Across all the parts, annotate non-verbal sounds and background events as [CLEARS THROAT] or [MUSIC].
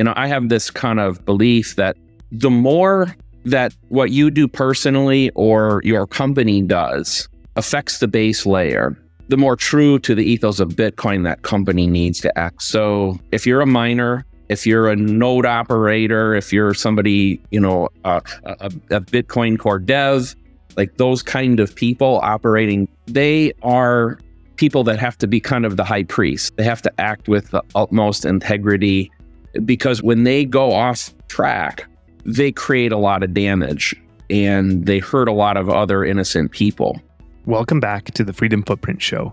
you know, I have this kind of belief that the more that what you do personally or your company does affects the base layer, the more true to the ethos of Bitcoin that company needs to act. So if you're a miner, if you're a node operator, if you're somebody, you know, a, a Bitcoin core dev, like those kind of people operating, they are people that have to be kind of the high priest. They have to act with the utmost integrity because when they go off track, they create a lot of damage and they hurt a lot of other innocent people. Welcome back to the Freedom Footprint Show,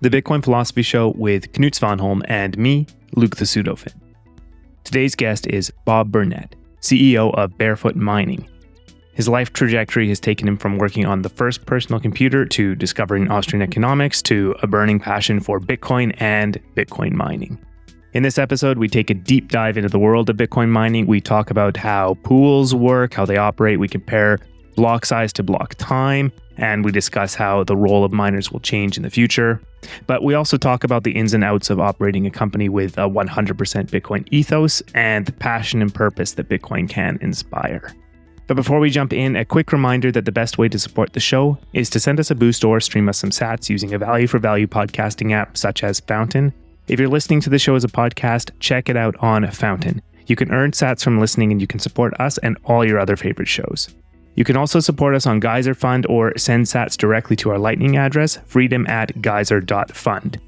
the Bitcoin Philosophy Show with Knut Svanholm and me, Luke the PseudoFinn. Today's guest is Bob Burnett, CEO of Barefoot Mining. His life trajectory has taken him from working on the first personal computer to discovering Austrian economics to a burning passion for Bitcoin and Bitcoin mining. In this episode, we take a deep dive into the world of Bitcoin mining. We talk about how pools work, how they operate. We compare block size to block time, and we discuss how the role of miners will change in the future. But we also talk about the ins and outs of operating a company with a 100% Bitcoin ethos and the passion and purpose that Bitcoin can inspire. But before we jump in, a quick reminder that the best way to support the show is to send us a boost or stream us some sats using a value for value podcasting app such as Fountain if you're listening to the show as a podcast, check it out on Fountain. You can earn sats from listening and you can support us and all your other favorite shows. You can also support us on Geyser Fund or send sats directly to our lightning address, freedom at geyser.fund.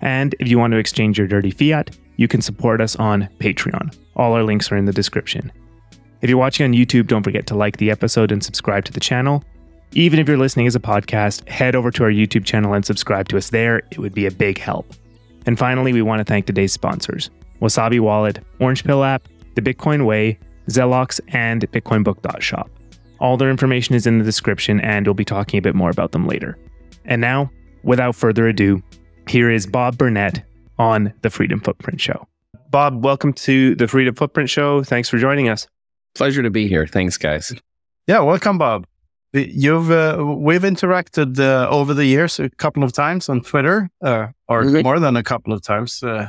And if you want to exchange your dirty fiat, you can support us on Patreon. All our links are in the description. If you're watching on YouTube, don't forget to like the episode and subscribe to the channel. Even if you're listening as a podcast, head over to our YouTube channel and subscribe to us there. It would be a big help. And finally, we want to thank today's sponsors Wasabi Wallet, Orange Pill app, The Bitcoin Way, Zelox, and BitcoinBook.shop. All their information is in the description, and we'll be talking a bit more about them later. And now, without further ado, here is Bob Burnett on the Freedom Footprint Show. Bob, welcome to the Freedom Footprint Show. Thanks for joining us. Pleasure to be here. Thanks, guys. Yeah, welcome, Bob. You've uh, we've interacted uh, over the years a couple of times on Twitter, uh, or mm-hmm. more than a couple of times, uh,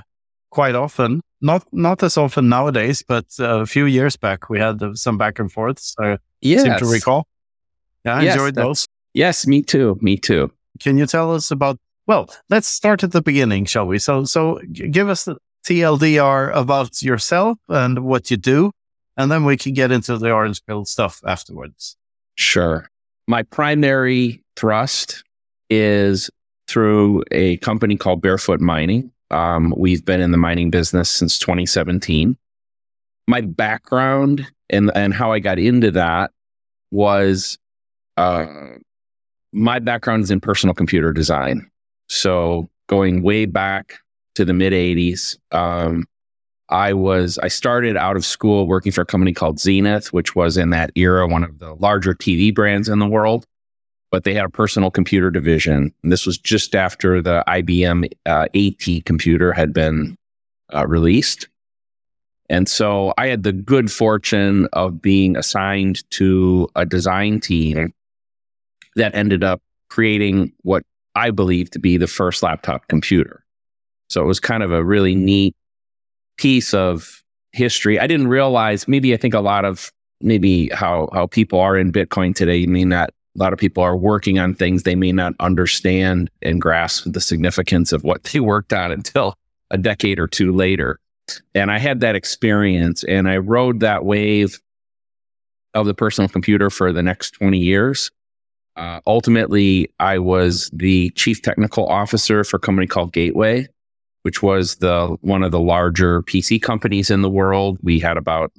quite often. Not not as often nowadays, but uh, a few years back we had uh, some back and forths. I yes. seem to recall. Yeah, I yes, enjoyed those. Yes, me too. Me too. Can you tell us about? Well, let's start at the beginning, shall we? So, so give us the TLDR about yourself and what you do, and then we can get into the orange pill stuff afterwards. Sure my primary thrust is through a company called Barefoot Mining. Um, we've been in the mining business since 2017. My background and and how I got into that was uh, my background is in personal computer design. So going way back to the mid 80s, um, I was I started out of school working for a company called Zenith, which was in that era one of the larger TV brands in the world. But they had a personal computer division, and this was just after the IBM uh, AT computer had been uh, released. And so I had the good fortune of being assigned to a design team that ended up creating what I believe to be the first laptop computer. So it was kind of a really neat piece of history. I didn't realize maybe I think a lot of maybe how how people are in Bitcoin today. You mean that a lot of people are working on things they may not understand and grasp the significance of what they worked on until a decade or two later. And I had that experience and I rode that wave of the personal computer for the next 20 years. Uh, ultimately, I was the chief technical officer for a company called Gateway, which was the one of the larger PC companies in the world. We had about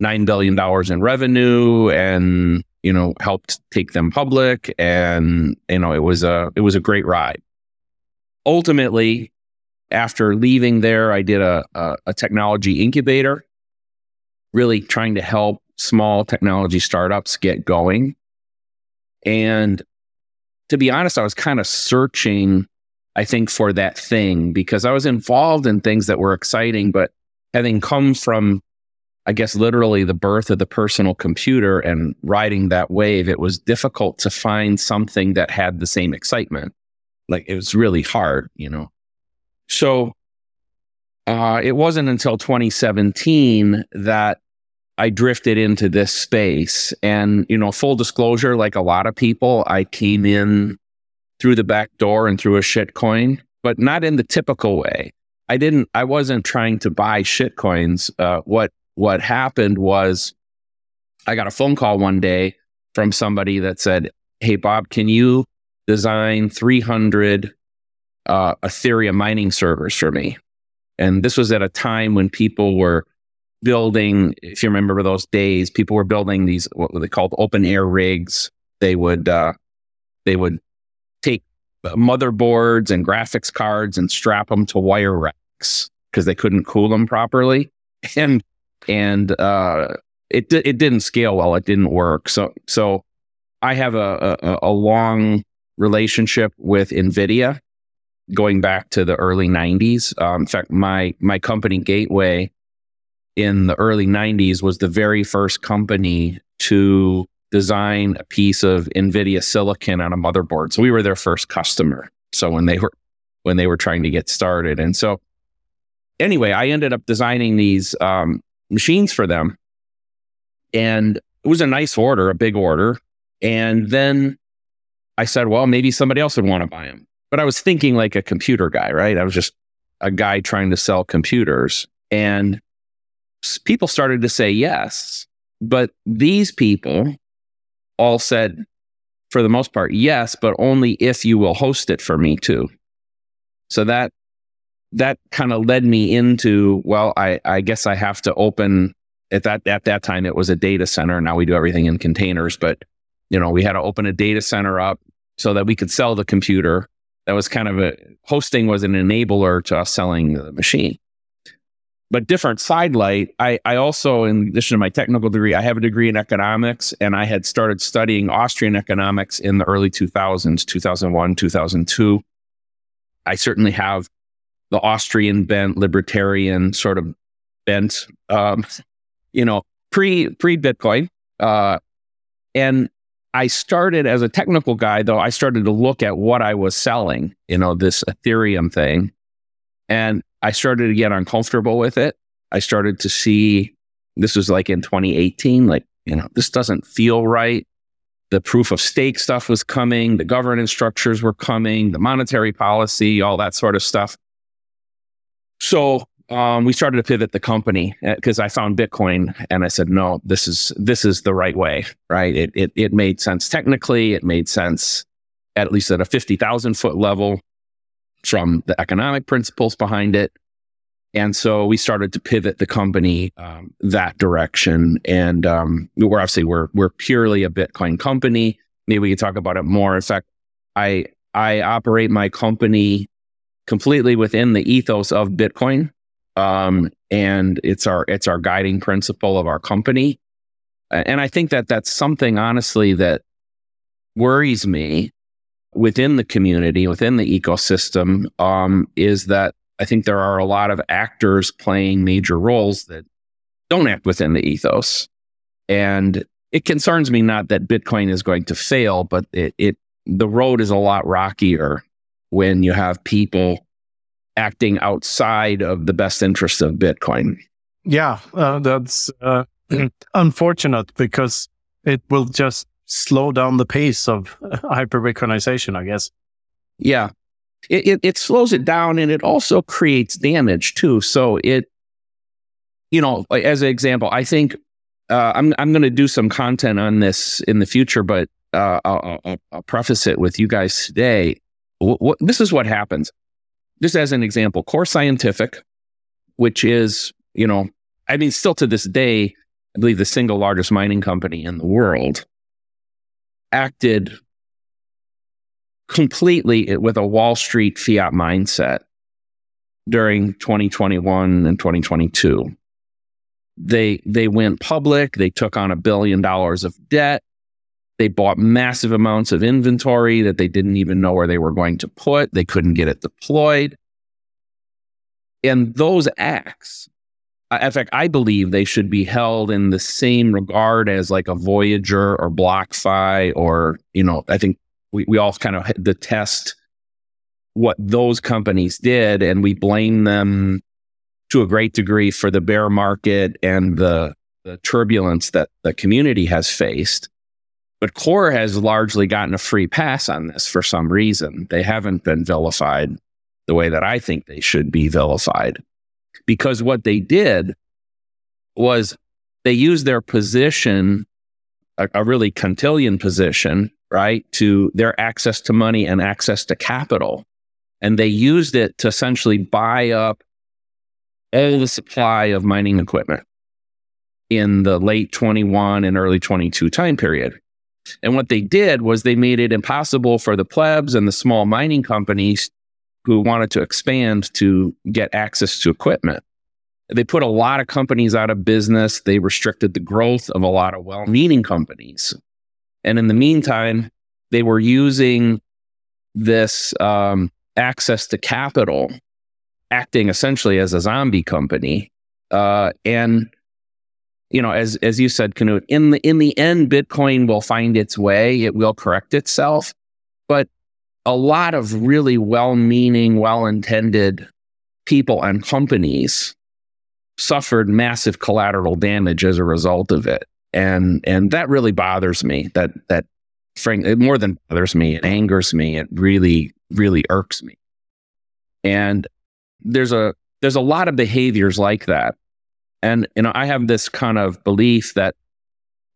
nine billion dollars in revenue, and you know helped take them public, and you know it was a it was a great ride. Ultimately, after leaving there, I did a, a, a technology incubator, really trying to help small technology startups get going. And to be honest, I was kind of searching I think, for that thing because I was involved in things that were exciting, but having come from, I guess, literally the birth of the personal computer and riding that wave, it was difficult to find something that had the same excitement. Like it was really hard, you know. So uh, it wasn't until 2017 that I drifted into this space. And, you know, full disclosure, like a lot of people, I came in through the back door and through a shit coin, but not in the typical way. I didn't, I wasn't trying to buy shit coins. Uh, what, what happened was I got a phone call one day from somebody that said, Hey, Bob, can you design 300 uh, Ethereum mining servers for me? And this was at a time when people were building, if you remember those days, people were building these, what were they called open air rigs. They would, uh, they would motherboards and graphics cards and strap them to wire racks because they couldn't cool them properly. [LAUGHS] And, and, uh, it, it didn't scale well. It didn't work. So, so I have a, a, a long relationship with NVIDIA going back to the early 90s. Um, in fact, my my company Gateway in the early 90s was the very first company to design a piece of NVIDIA silicon on a motherboard. So we were their first customer. So when they were when they were trying to get started, and so anyway, I ended up designing these um, machines for them, and it was a nice order, a big order. And then I said, well, maybe somebody else would want to buy them. But I was thinking like a computer guy, right? I was just a guy trying to sell computers. And people started to say yes. But these people all said, for the most part, yes, but only if you will host it for me too. So that that kind of led me into, well, I, I guess I have to open at that at that time it was a data center. Now we do everything in containers, but you know, we had to open a data center up so that we could sell the computer. That was kind of a hosting was an enabler to us selling the machine. But different sidelight, I, I also, in addition to my technical degree, I have a degree in economics and I had started studying Austrian economics in the early 2000s, 2001, 2002. I certainly have the Austrian bent, libertarian sort of bent, um, you know, pre pre Bitcoin. Uh, and I started as a technical guy, though, I started to look at what I was selling, you know, this Ethereum thing. And I started to get uncomfortable with it. I started to see this was like in 2018, like, you know, this doesn't feel right. The proof of stake stuff was coming, the governance structures were coming, the monetary policy, all that sort of stuff. So um, we started to pivot the company because uh, I found Bitcoin and I said, no, this is this is the right way, right? It it it made sense technically. It made sense at least at a fifty thousand foot level from the economic principles behind it. And so we started to pivot the company um, that direction. And um, we're obviously we're we're purely a Bitcoin company. Maybe we could talk about it more. In fact, I I operate my company completely within the ethos of Bitcoin um, and it's our it's our guiding principle of our company. And I think that that's something honestly that worries me within the community, within the ecosystem, um, is that I think there are a lot of actors playing major roles that don't act within the ethos. And it concerns me not that Bitcoin is going to fail, but it, it the road is a lot rockier when you have people acting outside of the best interest of Bitcoin. Yeah, uh, that's uh, [CLEARS THROAT] unfortunate because it will just slow down the pace of [LAUGHS] hyper Bitcoinization, I guess. Yeah, it, it, it slows it down and it also creates damage too. So it, you know, as an example, I think uh, I'm I'm going to do some content on this in the future, but uh, I'll, I'll, I'll, preface it with you guys today. W- w- this is what happens just as an example, Core Scientific, which is, you know, I mean, still to this day, I believe the single largest mining company in the world, acted completely with a Wall Street fiat mindset during 2021 and 2022. They they went public, they took on a billion dollars of debt, they bought massive amounts of inventory that they didn't even know where they were going to put. They couldn't get it deployed. And those acts, in fact, I believe they should be held in the same regard as like a Voyager or BlockFi, or, you know, I think we, we all kind of detest what those companies did and we blame them to a great degree for the bear market and the, the turbulence that the community has faced. But Core has largely gotten a free pass on this for some reason. They haven't been vilified the way that I think they should be vilified. Because what they did was they used their position, a, a really Cantillon position, right, to their access to money and access to capital. And they used it to essentially buy up all the supply of mining equipment in the late 21 and early 22 time period. And what they did was they made it impossible for the plebs and the small mining companies who wanted to expand to get access to equipment. They put a lot of companies out of business. They restricted the growth of a lot of well meaning companies. And in the meantime, they were using this um, access to capital, acting essentially as a zombie company. Uh, and you know, as as you said, Knut, in the in the end, Bitcoin will find its way. It will correct itself. But a lot of really well-meaning, well-intended people and companies suffered massive collateral damage as a result of it. And and that really bothers me. That that frank it more than bothers me, it angers me. It really, really irks me. And there's a there's a lot of behaviors like that and you know, I have this kind of belief that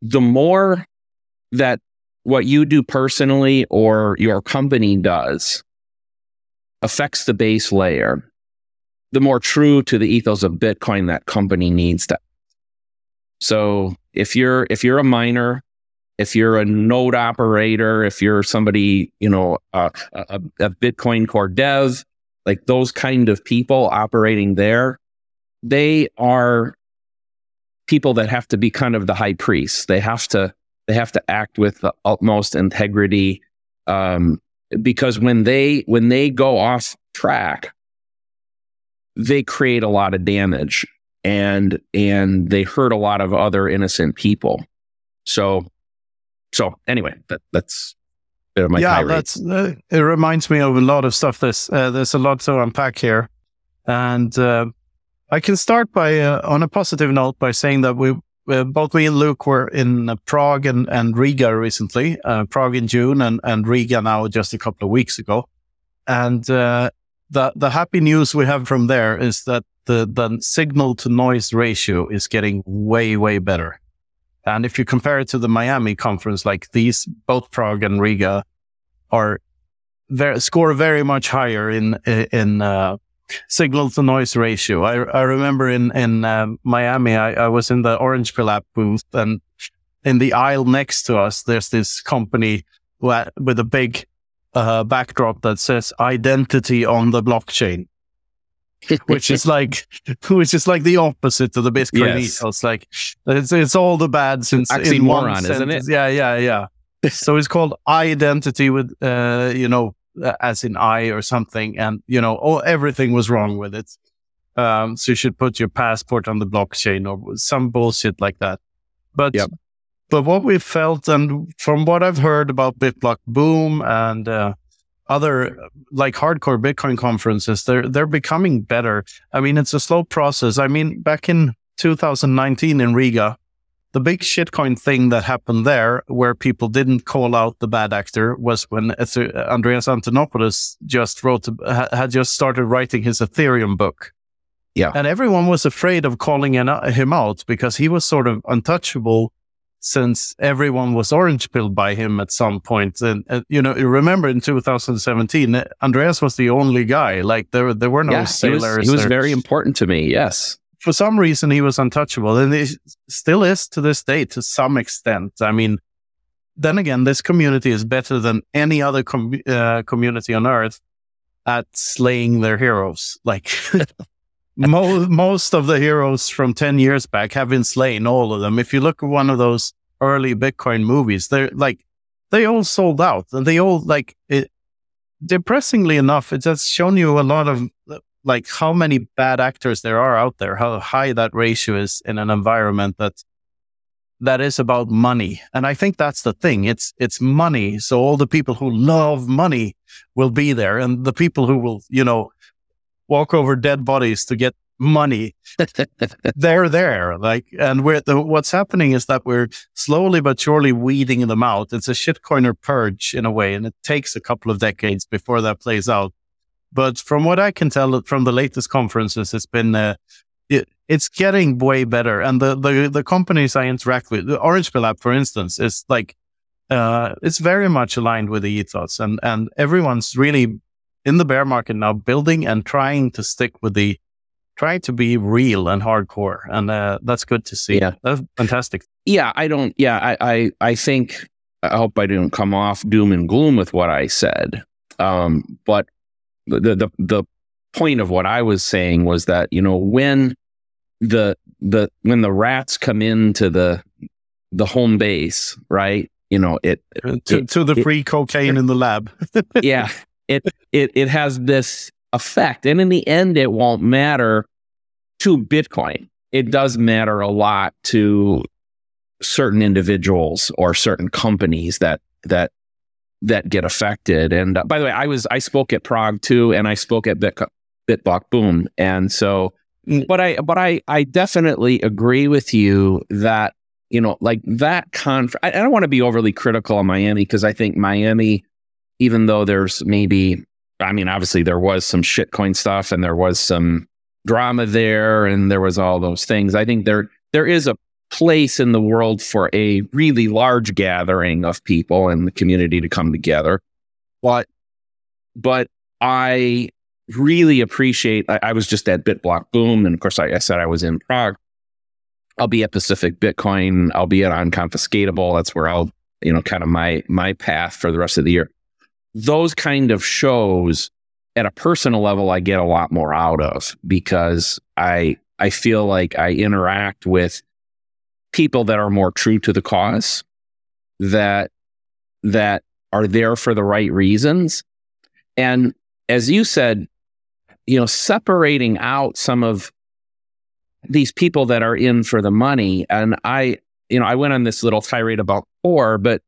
the more that what you do personally or your company does affects the base layer, the more true to the ethos of Bitcoin that company needs to. So if you're if you're a miner, if you're a node operator, if you're somebody, you know, a, a Bitcoin core dev, like those kind of people operating there, they are people that have to be kind of the high priests. They have to they have to act with the utmost integrity um, because when they when they go off track, they create a lot of damage and and they hurt a lot of other innocent people. So so anyway, that that's bit of my yeah. tirade. That's uh, it reminds me of a lot of stuff. This uh, there's a lot to unpack here, and uh, I can start by uh, on a positive note by saying that we uh, both me and Luke were in uh, Prague and, and Riga recently. Uh, Prague in June and, and Riga now just a couple of weeks ago. And uh, the the happy news we have from there is that the the signal to noise ratio is getting way way better. And if you compare it to the Miami conference, like these both Prague and Riga are very, score very much higher in in signal to noise ratio. I, I remember in, in uh, Miami, I, I was in the Orange Pill app booth and in the aisle next to us, there's this company with a big uh, backdrop that says identity on the blockchain. [LAUGHS] which is like, which is like the opposite of the Bitcoin yes. ethos. Like, it's it's all the bad since oxymoron, isn't it? Yeah, yeah, yeah. so it's called identity with, uh, you know, as in I or something, and you know, oh, everything was wrong with it. Um, so you should put your passport on the blockchain or some bullshit like that. But yep. but what we felt, and from what I've heard about BitBlock Boom and uh, other like hardcore Bitcoin conferences, they're they're becoming better. I mean, it's a slow process. I mean, back in 2019 in Riga, the big shitcoin thing that happened there, where people didn't call out the bad actor, was when Andreas Antonopoulos just wrote, had just started writing his Ethereum book. Yeah. And everyone was afraid of calling him out because he was sort of untouchable since everyone was orange pilled by him at some point. And, uh, you know, remember in 2017, Andreas was the only guy. Like there, there were no yeah, sailors. He was, he was very important to me. Yes for some reason he was untouchable and he still is to this day to some extent. I mean, then again, this community is better than any other com- uh, community on earth at slaying their heroes. Like [LAUGHS] most, most of the heroes from 10 years back have been slain, all of them. If you look at one of those early Bitcoin movies, they're like, they all sold out and they all like it. Depressingly enough, it has shown you a lot of like how many bad actors there are out there, how high that ratio is in an environment that that is about money. And I think that's the thing. It's it's money. So all the people who love money will be there and the people who will, you know, walk over dead bodies to get money. [LAUGHS] they're there. Like, and we're the, what's happening is that we're slowly but surely weeding them out. It's a shitcoiner purge in a way, and it takes a couple of decades before that plays out. But from what I can tell from the latest conferences, it's been uh, it, it's getting way better. And the, the the companies I interact with, the Orange Pill app, for instance, is like uh, it's very much aligned with the ethos, and and everyone's really in the bear market now, building and trying to stick with the trying to be real and hardcore, and uh, that's good to see. Yeah, that's fantastic. Yeah, I don't. Yeah, I, I, I think. I hope I didn't come off doom and gloom with what I said. Um, but the the the point of what I was saying was that you know when the the when the rats come into the the home base, right? You know it uh, to, it, to the free cocaine in the lab. [LAUGHS] yeah, it it it has this effect. And in the end, it won't matter to Bitcoin. It does matter a lot to certain individuals or certain companies that that that get affected. And uh, by the way, I was I spoke at Prague too, and I spoke at Bit, BitBlock Boom, and so. Mm. But I but I I definitely agree with you that you know like that conference. I, I don't want to be overly critical on Miami because I think Miami, even though there's maybe I mean, obviously there was some shitcoin stuff and there was some drama there and there was all those things. I think there there is a place in the world for a really large gathering of people in the community to come together. But but I really appreciate I, I was just at BitBlock Boom and of course I, I said I was in Prague. I'll be at Pacific Bitcoin. I'll be at Unconfiscatable. That's where I'll, you know, kind of my my path for the rest of the year those kind of shows at a personal level I get a lot more out of because I I feel like I interact with people that are more true to the cause that that are there for the right reasons. And as you said you know separating out some of these people that are in for the money and I you know I went on this little tirade about Core but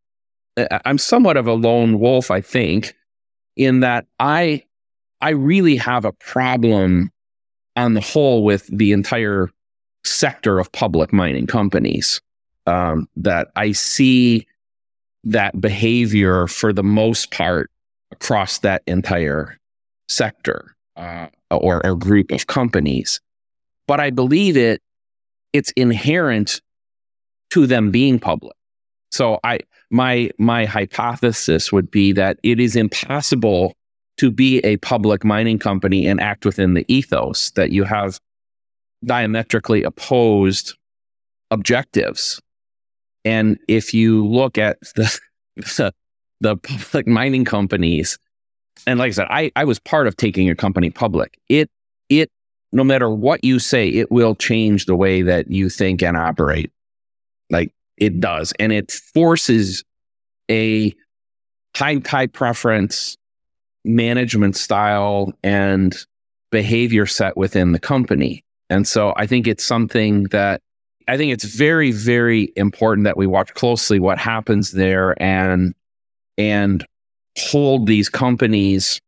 uh, I'm somewhat of a lone wolf, I think, in that I I really have a problem on the whole with the entire sector of public mining companies. Um, that I see that behavior for the most part across that entire sector uh, or, or group of companies. But I believe it it's inherent to them being public. So I my my hypothesis would be that it is impossible to be a public mining company and act within the ethos that you have diametrically opposed objectives. And if you look at the, the, [LAUGHS] the public mining companies, and like I said, I, I was part of taking a company public. It it no matter what you say, it will change the way that you think and operate. Like it does. And it forces a high high preference management style and behavior set within the company. And so I think it's something that I think it's very, very important that we watch closely what happens there and and hold these companies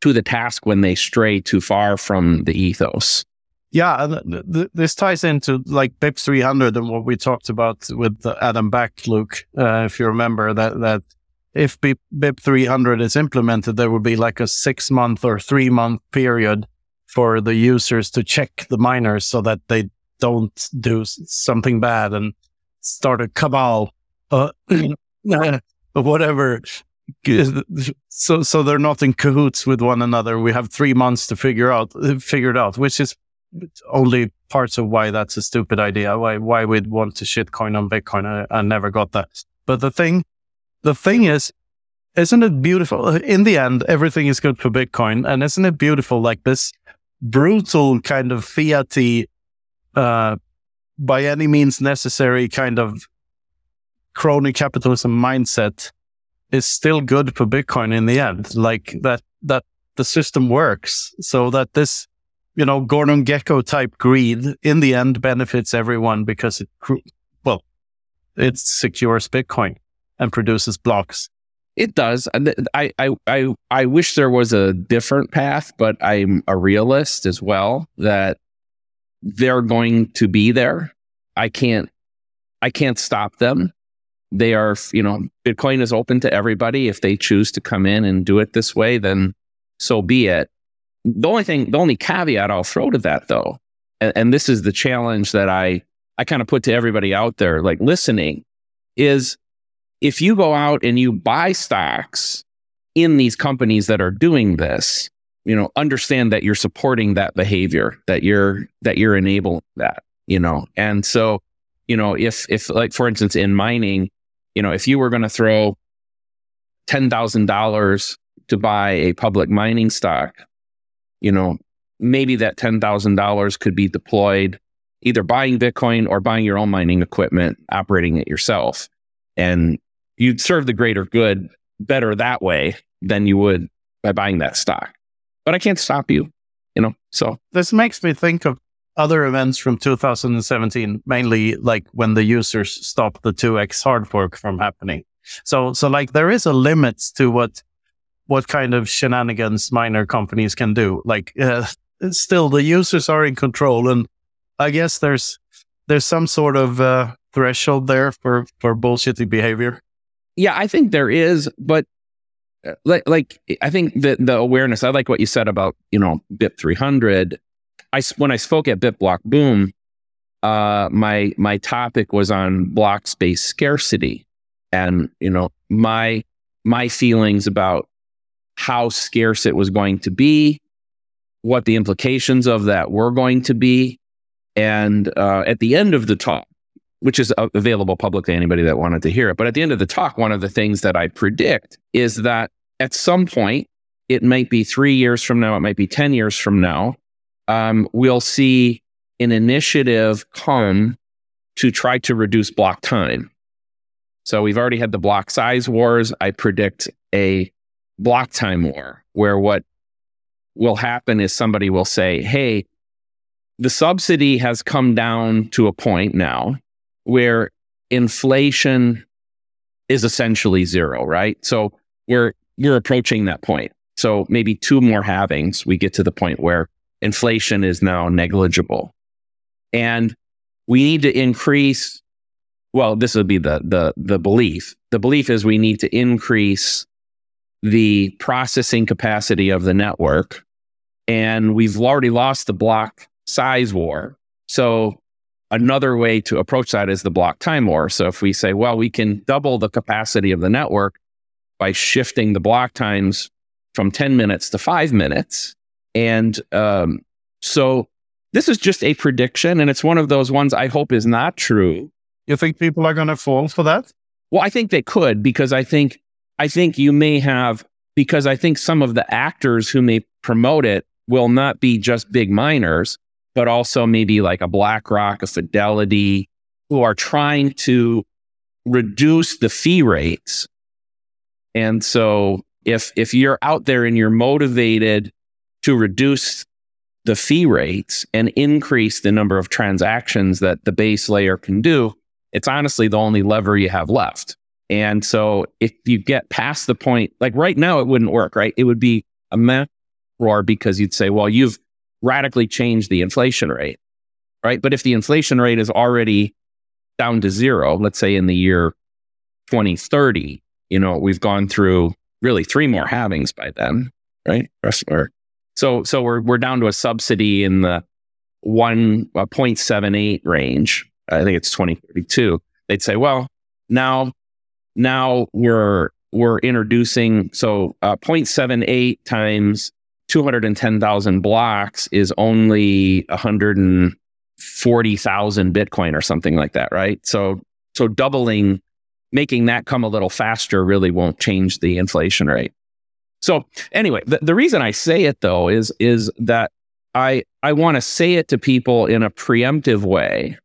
to the task when they stray too far from the ethos. Yeah, th- th- this ties into like BIPs 300 and what we talked about with Adam Back, Luke. Uh, if you remember that, that if BIP, BIP 300 is implemented, there will be like a six month or three month period for the users to check the miners so that they don't do something bad and start a cabal, uh, [CLEARS THROAT] whatever. So, so they're not in cahoots with one another. We have three months to figure out, figure it out, which is only parts of why that's a stupid idea. Why why we'd want to shitcoin on Bitcoin. I, I never got that. But the thing, the thing is, isn't it beautiful? In the end, everything is good for Bitcoin, and isn't it beautiful? Like this brutal kind of fiaty, uh, by any means necessary kind of crony capitalism mindset is still good for Bitcoin in the end. Like that that the system works, so that this you know, Gordon Gekko type greed in the end benefits everyone because it, well, it secures Bitcoin and produces blocks. It does. I, I, I, I wish there was a different path, but I'm a realist as well that they're going to be there. I can't, I can't stop them. They are, you know, Bitcoin is open to everybody. If they choose to come in and do it this way, then so be it. The only thing, the only caveat I'll throw to that though, and, and this is the challenge that I, I kind of put to everybody out there, like listening, is if you go out and you buy stocks in these companies that are doing this, you know, understand that you're supporting that behavior, that you're that you're enabling that, you know. And so, you know, if if like for instance in mining, you know, if you were going to throw ten thousand dollars to buy a public mining stock, you know, maybe that ten thousand dollars could be deployed either buying Bitcoin or buying your own mining equipment, operating it yourself. And you'd serve the greater good better that way than you would by buying that stock. But I can't stop you, you know. So this makes me think of other events from 2017, mainly like when the users stopped the 2x hard fork from happening. So, so like there is a limit to what, what kind of shenanigans miner companies can do. Like, [LAUGHS] uh, still the users are in control. And I guess there's, there's some sort of, uh, threshold there for, for bullshitty behavior. Yeah, I think there is, but uh, like like I think the the awareness. I like what you said about you know BIP three hundred. I when I spoke at BitBlock Boom, uh, my my topic was on block space scarcity, and you know my my feelings about how scarce it was going to be, what the implications of that were going to be, and uh, at the end of the talk, which is available publicly to anybody that wanted to hear it. But at the end of the talk, one of the things that I predict is that at some point, it might be three years from now, it might be 10 years from now, um, we'll see an initiative come to try to reduce block time. So we've already had the block size wars. I predict a block time war where what will happen is somebody will say, hey, the subsidy has come down to a point now where inflation is essentially zero, right? So we're we're approaching that point. So maybe two more halvings, we get to the point where inflation is now negligible. And we need to increase well, this would be the the the belief. The belief is we need to increase the processing capacity of the network. And we've already lost the block size war. So Another way to approach that is the block time war. So if we say, well, we can double the capacity of the network by shifting the block times from 10 minutes to five minutes. And um, so this is just a prediction, and it's one of those ones I hope is not true. You think people are going to fall for that? Well, I think they could because I think I think you may have because I think some of the actors who may promote it will not be just big miners but also maybe like a BlackRock, a Fidelity, who are trying to reduce the fee rates. And so if if you're out there and you're motivated to reduce the fee rates and increase the number of transactions that the base layer can do, it's honestly the only lever you have left. And so if you get past the point, like right now, it wouldn't work, right? It would be a meh roar because you'd say, well, you've radically change the inflation rate, right? But if the inflation rate is already down to zero, let's say in the year 2030, you know, we've gone through really three more halvings by then, right? So, so we're, we're down to a subsidy in the 1.78 range. I think it's 2032. They'd say, well, now, now we're, we're introducing, so uh, 0.78 times 210,000 blocks is only 140,000 Bitcoin or something like that, right? So, so doubling, making that come a little faster really won't change the inflation rate. So anyway, the, the reason I say it though is, is that I, I want to say it to people in a preemptive way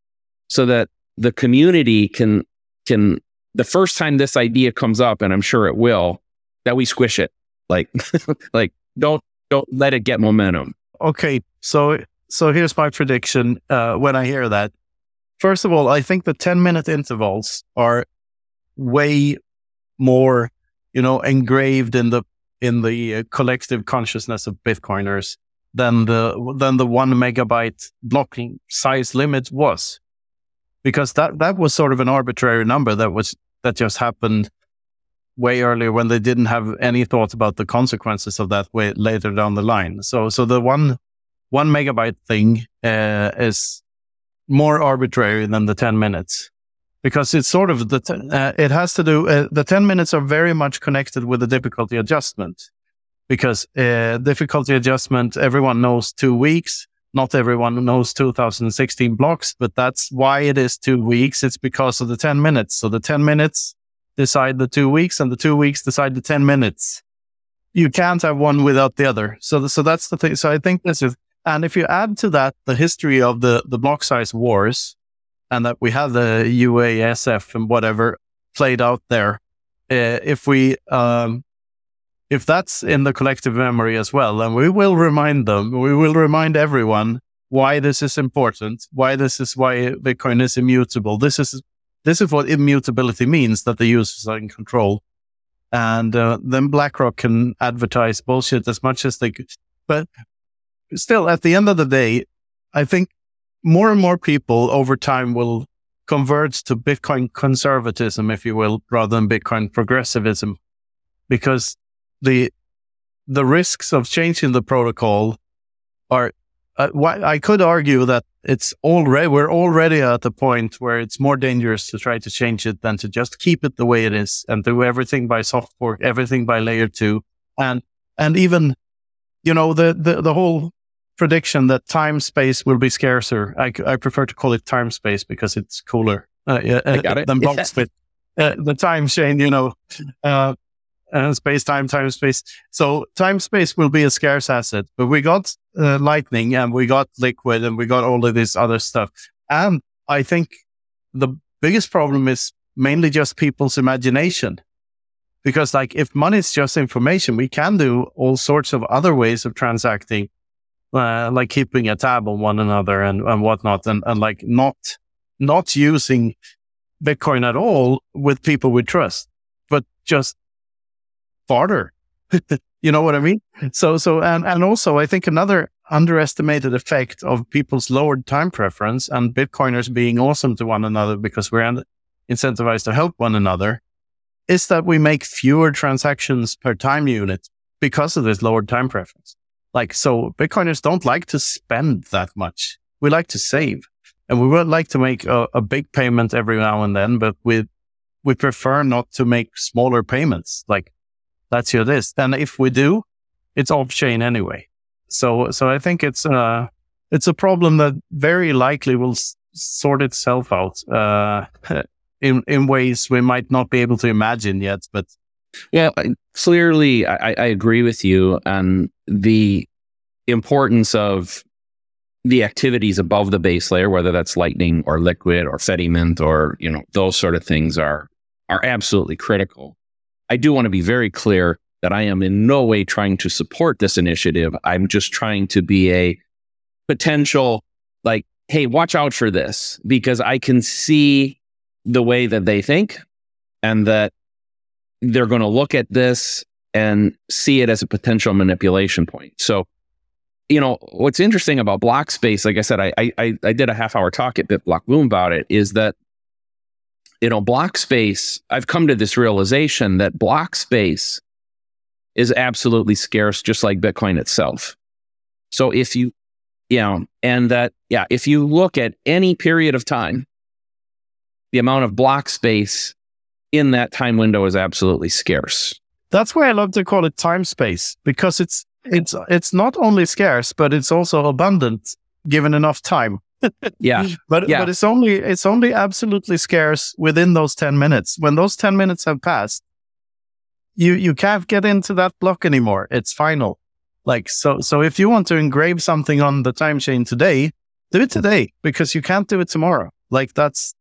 so that the community can, can, the first time this idea comes up, and I'm sure it will, that we squish it. Like, [LAUGHS] like don't don't let it get momentum. Okay, so so here's my prediction. Uh, when I hear that, first of all, I think the 10 minute intervals are way more you know, engraved in the in the uh, collective consciousness of Bitcoiners than the than the one megabyte blocking size limit was, because that that was sort of an arbitrary number that was that just happened way earlier when they didn't have any thoughts about the consequences of that way later down the line. So so the one one megabyte thing uh, is more arbitrary than the 10 minutes because it's sort of the, uh, it has to do, uh, the 10 minutes are very much connected with the difficulty adjustment because uh, difficulty adjustment, everyone knows two weeks. Not everyone knows 2016 blocks, but that's why it is two weeks. It's because of the 10 minutes. So the 10 minutes decide the two weeks and the two weeks decide the 10 minutes. You can't have one without the other. So, so that's the thing. So I think this is, and if you add to that the history of the, the block size wars and that we have the UASF and whatever played out there, uh, if we, um, if that's in the collective memory as well, then we will remind them, we will remind everyone why this is important, why this is why Bitcoin is immutable. This is this is what immutability means that the users are in control. And uh, then BlackRock can advertise bullshit as much as they could. But still, at the end of the day, I think more and more people over time will convert to Bitcoin conservatism, if you will, rather than Bitcoin progressivism, because the the risks of changing the protocol are. Uh, I could argue that it's already we're already at the point where it's more dangerous to try to change it than to just keep it the way it is and do everything by soft fork, everything by layer two, and and even you know the the the whole prediction that time space will be scarcer. I, I prefer to call it time space because it's cooler. Uh, I got it. Than block yeah. Uh, the time chain, you know, uh, space time, time space. So time space will be a scarce asset, but we got uh, lightning and we got liquid and we got all of this other stuff. And I think the biggest problem is mainly just people's imagination. Because like if money is just information, we can do all sorts of other ways of transacting, uh, like keeping a tab on one another and, and whatnot and, and like not, not using Bitcoin at all with people we trust, but just farther. [LAUGHS] you know what I mean? So, so, and, and also I think another underestimated effect of people's lowered time preference and Bitcoiners being awesome to one another because we're incentivized to help one another is that we make fewer transactions per time unit because of this lowered time preference. Like, so Bitcoiners don't like to spend that much. We like to save and we would like to make a, a big payment every now and then, but we, we prefer not to make smaller payments. Like that's your list. And if we do, it's off chain anyway. So, so I think it's, uh, it's a problem that very likely will s- sort itself out, uh, [LAUGHS] in, in ways we might not be able to imagine yet, but. Yeah, clearly I, I agree with you on the importance of the activities above the base layer, whether that's lightning or liquid or Fedimint or, you know, those sort of things are, are absolutely critical. I do want to be very clear that I am in no way trying to support this initiative. I'm just trying to be a potential, like, hey, watch out for this because I can see the way that they think and that they're going to look at this and see it as a potential manipulation point. So, you know, what's interesting about block space, like I said, I I, I did a half hour talk at BitBlock about it, is that you know, block space, I've come to this realization that block space is absolutely scarce, just like Bitcoin itself. So if you, you know, and that, yeah, if you look at any period of time, the amount of block space in that time window is absolutely scarce. That's why I love to call it time space because it's it's it's not only scarce, but it's also abundant given enough time yeah. [LAUGHS] But yeah. but it's only it's only absolutely scarce within those 10 minutes. When those 10 minutes have passed, you you can't get into that block anymore. It's final. Like so so if you want to engrave something on the time chain today, do it today because you can't do it tomorrow. Like that's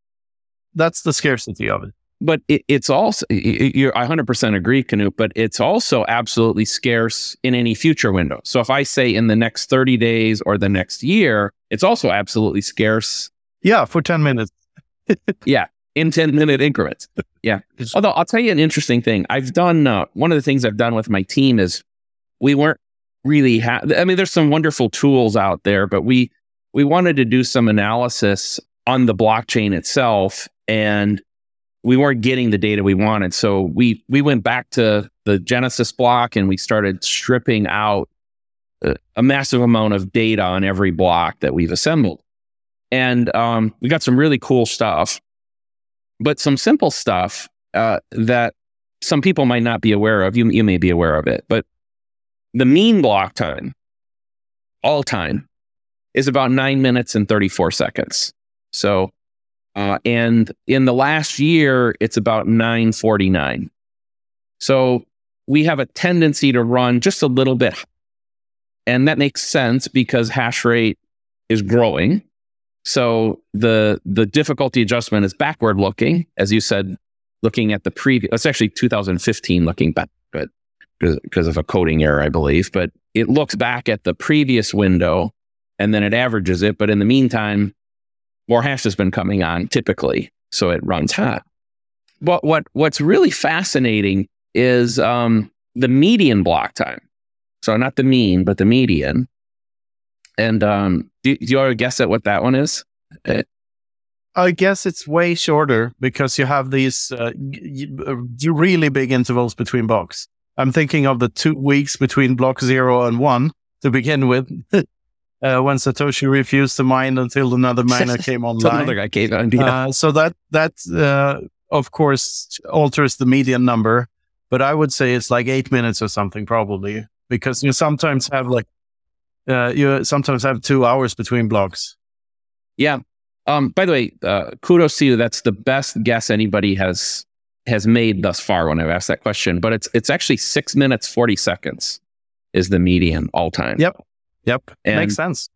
that's the scarcity of it but it, it's also you're I 100% agree, Knut. But it's also absolutely scarce in any future window. So if I say in the next 30 days or the next year, it's also absolutely scarce. Yeah, for 10 minutes. [LAUGHS] yeah, in 10 minute increments. Yeah. Although I'll tell you an interesting thing. I've done uh, one of the things I've done with my team is we weren't really ha- I mean there's some wonderful tools out there, but we we wanted to do some analysis on the blockchain itself and we weren't getting the data we wanted. So we we went back to the Genesis block and we started stripping out a, massive amount of data on every block that we've assembled. And um, we got some really cool stuff, but some simple stuff uh, that some people might not be aware of. You, you may be aware of it, but the mean block time, all time, is about nine minutes and 34 seconds. So, uh, and in the last year, it's about 949. So we have a tendency to run just a little bit. And that makes sense because hash rate is growing. So the the difficulty adjustment is backward looking, as you said, looking at the previous. It's actually 2015 looking back, but because of a coding error, I believe. But it looks back at the previous window and then it averages it. But in the meantime, more hash has been coming on typically, so it runs hot. But what what's really fascinating is um, the median block time. So not the mean, but the median. And um, do, do you already guess at what that one is? Uh, I guess it's way shorter because you have these uh, uh really big intervals between blocks. I'm thinking of the two weeks between block zero and one to begin with. [LAUGHS] uh, when Satoshi refused to mine until another miner [LAUGHS] came online. another guy came on. Yeah. Uh, so that that uh, of course alters the median number, but I would say it's like eight minutes or something probably because you sometimes have like uh, you sometimes have two hours between blocks. Yeah. Um, by the way, uh, kudos to you. That's the best guess anybody has has made thus far when I've asked that question. But it's it's actually six minutes forty seconds is the median all time. Yep. Yep. And, Makes sense.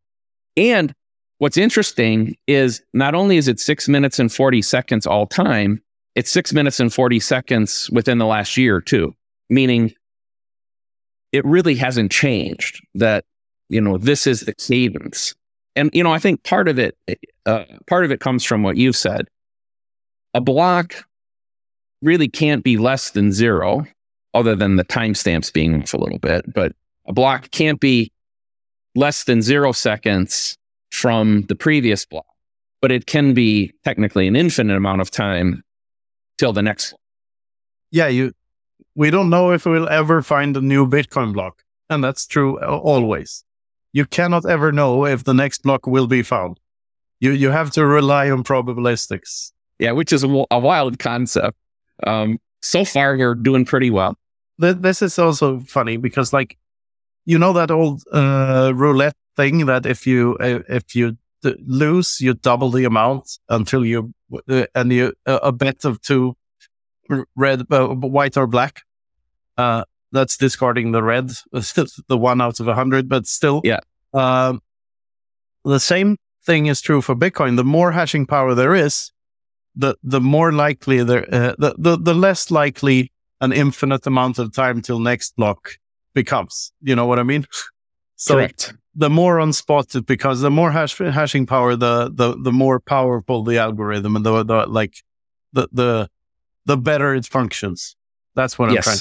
And what's interesting is not only is it six minutes and 40 seconds all time, it's six minutes and 40 seconds within the last year, too, meaning it really hasn't changed that, you know, this is the cadence. And, you know, I think part of it, uh, part of it comes from what you've said. A block really can't be less than zero, other than the timestamps being off a little bit, but a block can't be less than zero seconds from the previous block, but it can be technically an infinite amount of time till the next. Yeah, you. We don't know if we'll ever find a new Bitcoin block, and that's true always. You cannot ever know if the next block will be found. You you have to rely on probabilistics. Yeah, which is a, a wild concept. Um, so far, you're doing pretty well. This is also funny because, like, you know that old uh, roulette thing that if you uh, if you d- lose, you double the amount until you uh, and you uh, a bet of two red, uh, white or black. Uh, that's discarding the red, [LAUGHS] the one out of a hundred, but still, yeah. Um, the same thing is true for Bitcoin. The more hashing power there is, the the more likely there, uh, the, the the less likely an infinite amount of time till next block becomes. You know what I mean? [LAUGHS] So Correct. the more unspotted, because the more hash, hashing power, the the the more powerful the algorithm, and the, the like the the the better it functions. That's what. I'm trying.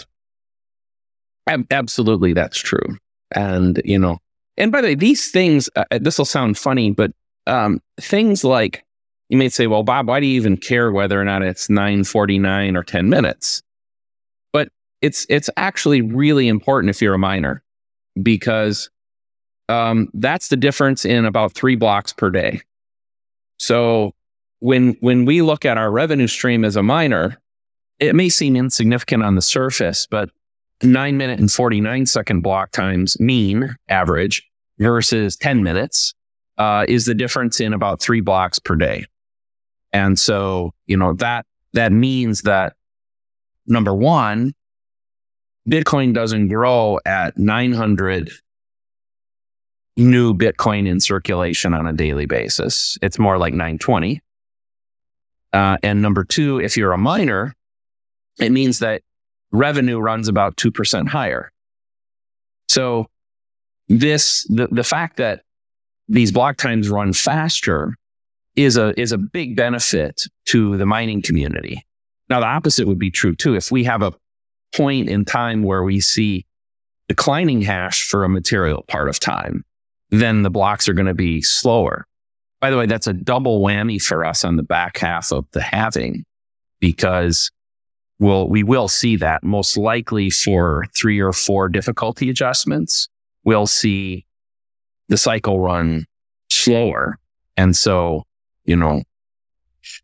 to. absolutely, that's true. And you know, and by the way, these things. Uh, this will sound funny, but um, things like you may say, "Well, Bob, why do you even care whether or not it's nine forty nine or ten minutes?" But it's it's actually really important if you're a miner because um, that's the difference in about three blocks per day. So when when we look at our revenue stream as a miner, it may seem insignificant on the surface, but nine minute and 49 second block times mean average versus 10 minutes uh, is the difference in about three blocks per day. And so, you know, that that means that number one, Bitcoin doesn't grow at 900 new Bitcoin in circulation on a daily basis. It's more like 920. Uh, and number two, if you're a miner, it means that revenue runs about 2% higher. So this, the, the fact that these block times run faster is a, is a big benefit to the mining community Now, the opposite would be true too. If we have a point in time where we see declining hash for a material part of time, then the blocks are going to be slower. By the way, that's a double whammy for us on the back half of the halving because we'll, we will see that most likely for three or four difficulty adjustments. We'll see the cycle run slower. And so, you know,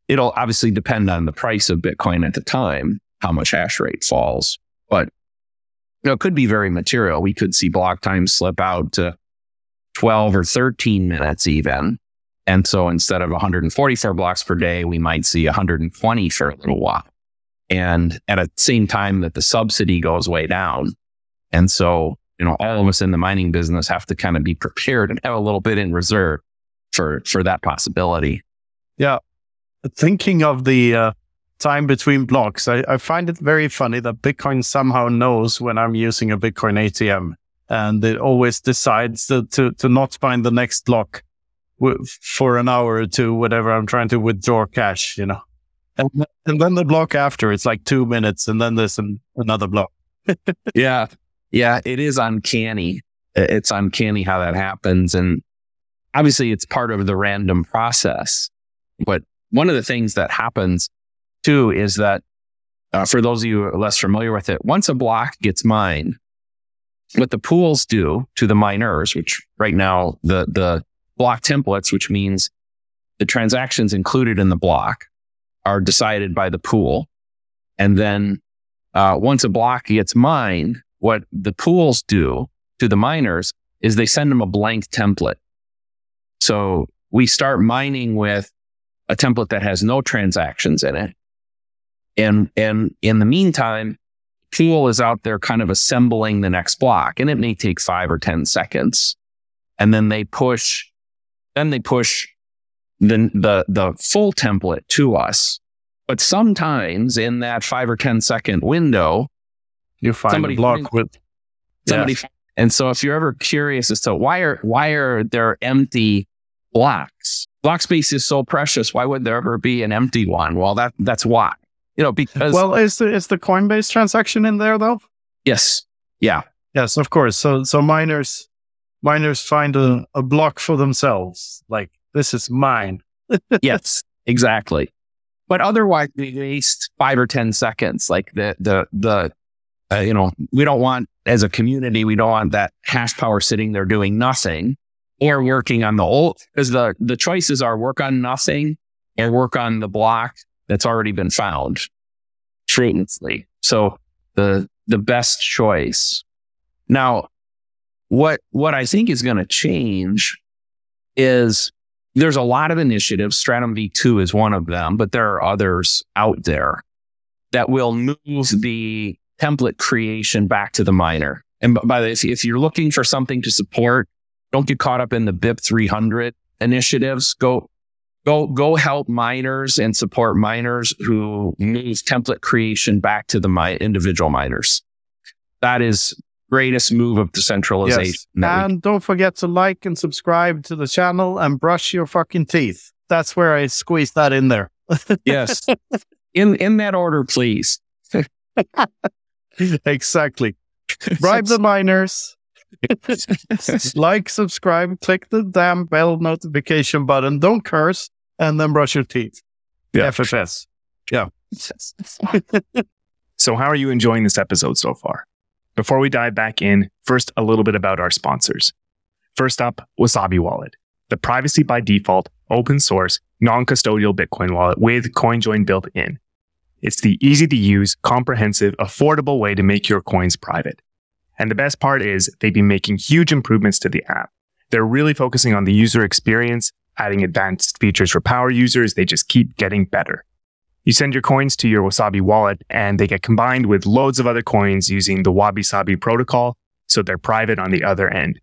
it'll obviously depend on the price of Bitcoin at the time, how much hash rate falls, but you know, it could be very material. We could see block time slip out to 12 or 13 minutes even. And so instead of 144 blocks per day, we might see 120 for a little while. And at the same time that the subsidy goes way down. And so, you know, all of us in the mining business have to kind of be prepared and have a little bit in reserve for, for that possibility. Yeah. Thinking of the uh, time between blocks, I, I find it very funny that Bitcoin somehow knows when I'm using a Bitcoin ATM and it always decides to, to, to not find the next block for an hour or two, whatever I'm trying to withdraw cash, you know. And, and then the block after, it's like two minutes, and then there's an, another block. [LAUGHS] yeah. Yeah. It is uncanny. It's uncanny how that happens. And obviously, it's part of the random process. But one of the things that happens too is that uh, for those of you less familiar with it, once a block gets mined, what the pools do to the miners, which right now the the block templates, which means the transactions included in the block are decided by the pool. And then uh, once a block gets mined, what the pools do to the miners is they send them a blank template. So we start mining with a template that has no transactions in it. And, and in the meantime, pool is out there kind of assembling the next block and it may take five or 10 seconds. And then they push then they push the, the, the full template to us. But sometimes in that five or 10 second window, you find somebody a block with somebody. Yes. And so if you're ever curious as to why are, why are there empty blocks? Block space is so precious. Why would there ever be an empty one? Well, that, that's why, you know, because. Well, is the, is the Coinbase transaction in there though? Yes. Yeah. Yes, of course. So, so miners miners find a, a block for themselves. Like, this is mine. [LAUGHS] yes, exactly. But otherwise, we waste five or 10 seconds. Like the, the, the, uh, you know, we don't want, as a community, we don't want that hash power sitting there doing nothing or working on the old, because the, the choices are work on nothing or work on the block that's already been found. Truthfully. So the, the best choice. Now, what, what I think is going to change is there's a lot of initiatives. Stratum V2 is one of them, but there are others out there that will move the template creation back to the miner. And by the way, if, you're looking for something to support, don't get caught up in the BIP 300 initiatives. Go, go, go help miners and support miners who move template creation back to the individual miners. That is greatest move of decentralization. Yes. And don't forget to like and subscribe to the channel and brush your fucking teeth. That's where I squeeze that in there. [LAUGHS] yes. In in that order, please. [LAUGHS] exactly. Bribe the miners. [LAUGHS] like, subscribe, click the damn bell notification button. Don't curse, and then brush your teeth. Yeah. FFS. Yeah. so, how are you enjoying this episode so far? Before we dive back in, first a little bit about our sponsors. First up, Wasabi Wallet, the privacy by default, open source, non custodial Bitcoin wallet with CoinJoin built in. It's the easy to use, comprehensive, affordable way to make your coins private. And the best part is they've been making huge improvements to the app. They're really focusing on the user experience, adding advanced features for power users. They just keep getting better. You send your coins to your Wasabi wallet and they get combined with loads of other coins using the Wabi Sabi protocol, so they're private on the other end.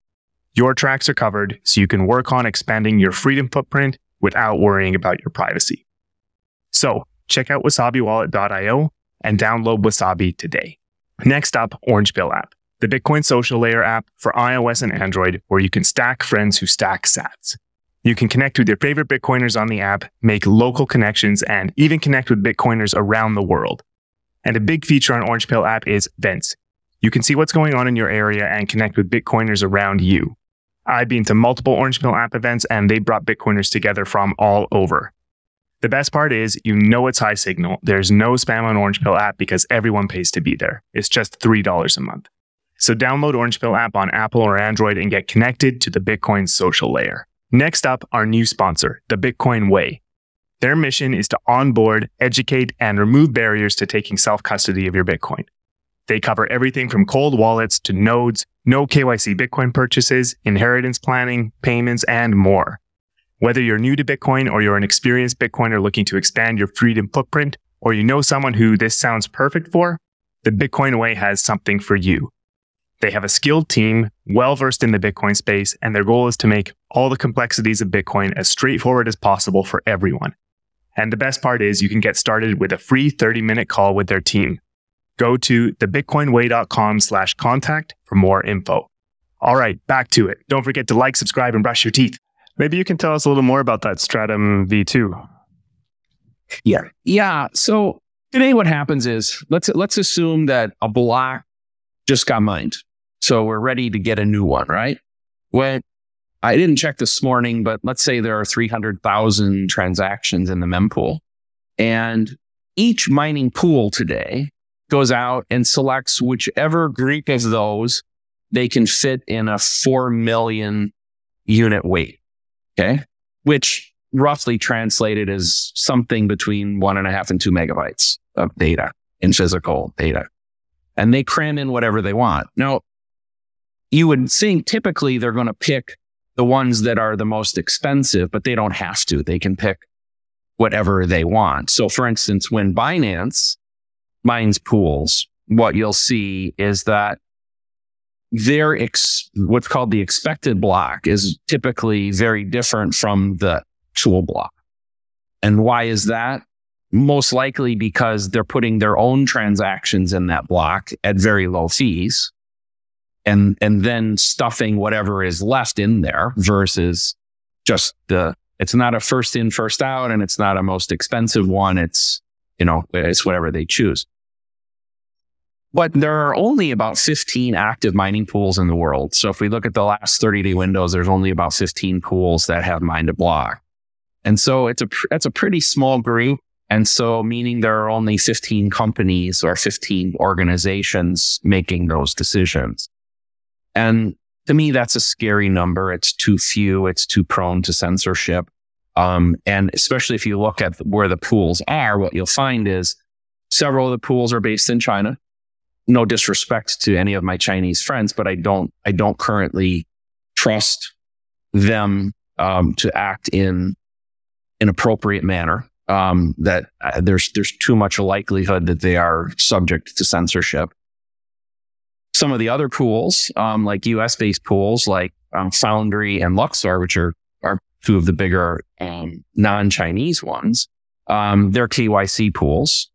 Your tracks are covered, so you can work on expanding your freedom footprint without worrying about your privacy. So check out wasabiwallet.io and download Wasabi today. Next up, Orange Pill app, the Bitcoin social layer app for iOS and Android where you can stack friends who stack sats. You can connect with your favorite Bitcoiners on the app, make local connections, and even connect with Bitcoiners around the world. And a big feature on Orange Pill app is events. You can see what's going on in your area and connect with Bitcoiners around you. I've been to multiple Orange Pill app events and they brought Bitcoiners together from all over. The best part is you know it's high signal. There's no spam on Orange Pill app because everyone pays to be there. It's just $3 a month. So download Orange Pill app on Apple or Android and get connected to the Bitcoin social layer. Next up, our new sponsor, the Bitcoin Way. Their mission is to onboard, educate, and remove barriers to taking self custody of your Bitcoin. They cover everything from cold wallets to nodes, no KYC Bitcoin purchases, inheritance planning, payments, and more. Whether you're new to Bitcoin or you're an experienced Bitcoiner looking to expand your freedom footprint, or you know someone who this sounds perfect for, the Bitcoin Way has something for you. They have a skilled team, well versed in the Bitcoin space, and their goal is to make all the complexities of Bitcoin as straightforward as possible for everyone. And the best part is you can get started with a free 30 minute call with their team. Go to thebitcoinway.com slash contact for more info. All right, back to it. Don't forget to like, subscribe, and brush your teeth. Maybe you can tell us a little more about that Stratum V2. Yeah. Yeah. So today what happens is let's let's assume that a block just got mined. So we're ready to get a new one, right? When I didn't check this morning, but let's say there are 300,000 transactions in the mempool and each mining pool today goes out and selects whichever group of those they can fit in a 4 million unit weight. Okay. Which roughly translated is something between one and a half and two megabytes of data in physical data. And they cram in whatever they want. Now, you would think typically they're going to pick the ones that are the most expensive, but they don't have to. They can pick whatever they want. So for instance, when Binance mines pools, what you'll see is that their ex- what's called the expected block is typically very different from the tool block. And why is that? Most likely because they're putting their own transactions in that block at very low fees and, and then stuffing whatever is left in there versus just the, it's not a first in, first out, and it's not a most expensive one. It's, you know, it's whatever they choose. But there are only about 15 active mining pools in the world. So if we look at the last 30 day windows, there's only about 15 pools that have mined a block. And so it's a, that's a pretty small group. And so meaning there are only 15 companies or 15 organizations making those decisions. And to me, that's a scary number. It's too few. It's too prone to censorship. Um, and especially if you look at where the pools are, what you'll find is several of the pools are based in China no disrespect to any of my Chinese friends, but I don't, I don't currently trust them um, to act in an appropriate manner. Um, that uh, there's there's too much likelihood that they are subject to censorship. Some of the other pools, um, like U.S. based pools, like um, Foundry and Luxor, which are are two of the bigger um, non Chinese ones, um, they're KYC pools.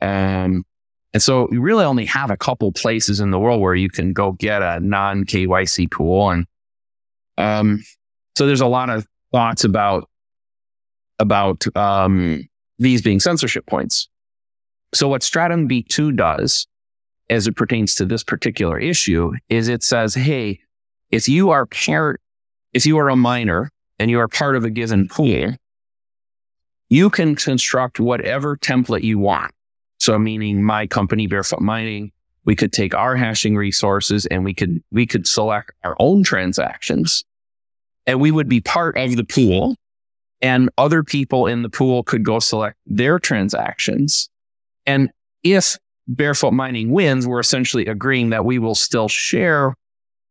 Um, and so you really only have a couple places in the world where you can go get a non KYC pool. And, um, so there's a lot of thoughts about, about, these being censorship points. So what Stratum V2 does as it pertains to this particular issue is it says, Hey, if you are part, if you are a miner and you are part of a given pool, you can construct whatever template you want. So meaning my company, Barefoot Mining, we could take our hashing resources and we could, we could select our own transactions and we would be part of the pool and other people in the pool could go select their transactions. And if Barefoot Mining wins, we're essentially agreeing that we will still share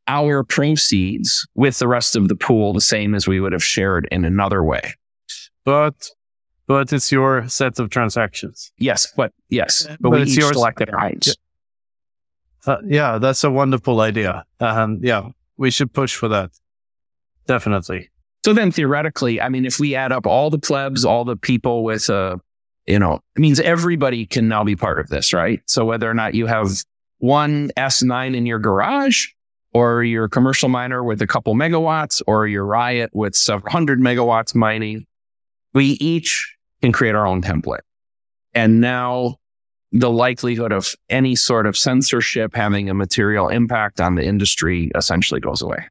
our proceeds with the rest of the pool the same as we would have shared in another way. But but it's your set of transactions. Yes, but yes, but, but we each yours. selected rights. Uh, yeah, that's a wonderful idea. And yeah, we should push for that. Definitely. So then theoretically, I mean, if we add up all the plebs, all the people with, uh, you know, it means everybody can now be part of this, right? So whether or not you have one S9 in your garage or your commercial miner with a couple megawatts, or your Riot with several hundred megawatts mining. We each can create our own template. And now the likelihood of any sort of censorship having a material impact on the industry essentially goes away.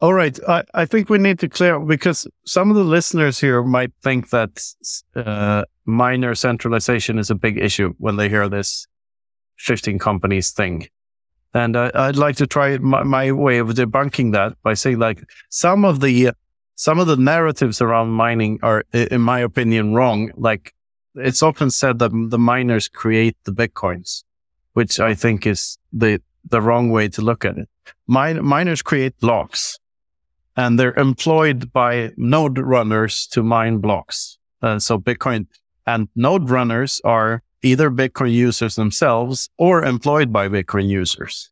All right. I, I think we need to clear because some of the listeners here might think that uh, miner centralization is a big issue when they hear this 15 companies thing. And I, would like to try my, my, way of debunking that by saying like some of the some of the narratives around mining are, in my opinion, wrong. Like it's often said that the miners create the bitcoins, which I think is the the wrong way to look at it. Min- miners create blocks, and they're employed by node runners to mine blocks. Uh, so Bitcoin and node runners are either Bitcoin users themselves or employed by Bitcoin users.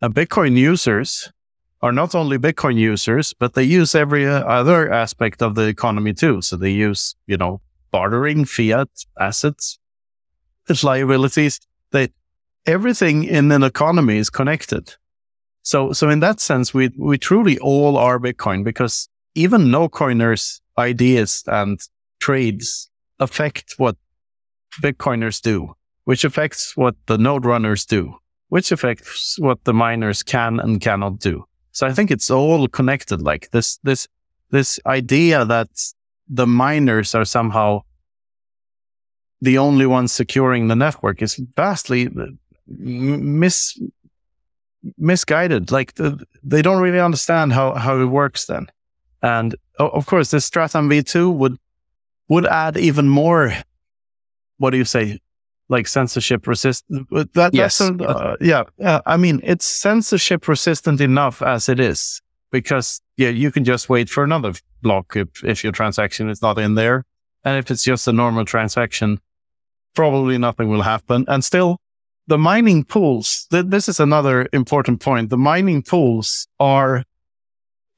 And Bitcoin users are not only Bitcoin users, but they use every uh, other aspect of the economy too. So they use, you know, bartering, fiat, assets, liabilities. They, everything in an economy is connected. So, so in that sense, we, we truly all are Bitcoin because even no coiners ideas and trades affect what Bitcoiners do, which affects what the node runners do, which affects what the miners can and cannot do. So I think it's all connected. Like this, this, this idea that the miners are somehow the only ones securing the network is vastly mis misguided. Like the, they don't really understand how how it works then. And of course, this Stratum V2 would would add even more what do you say? Like censorship resistant. That, yes. That's, uh, yeah. Uh, I mean, it's censorship resistant enough as it is because yeah, you can just wait for another block if, if your transaction is not in there. And if it's just a normal transaction, probably nothing will happen. And still the mining pools, th- this is another important point. The mining pools are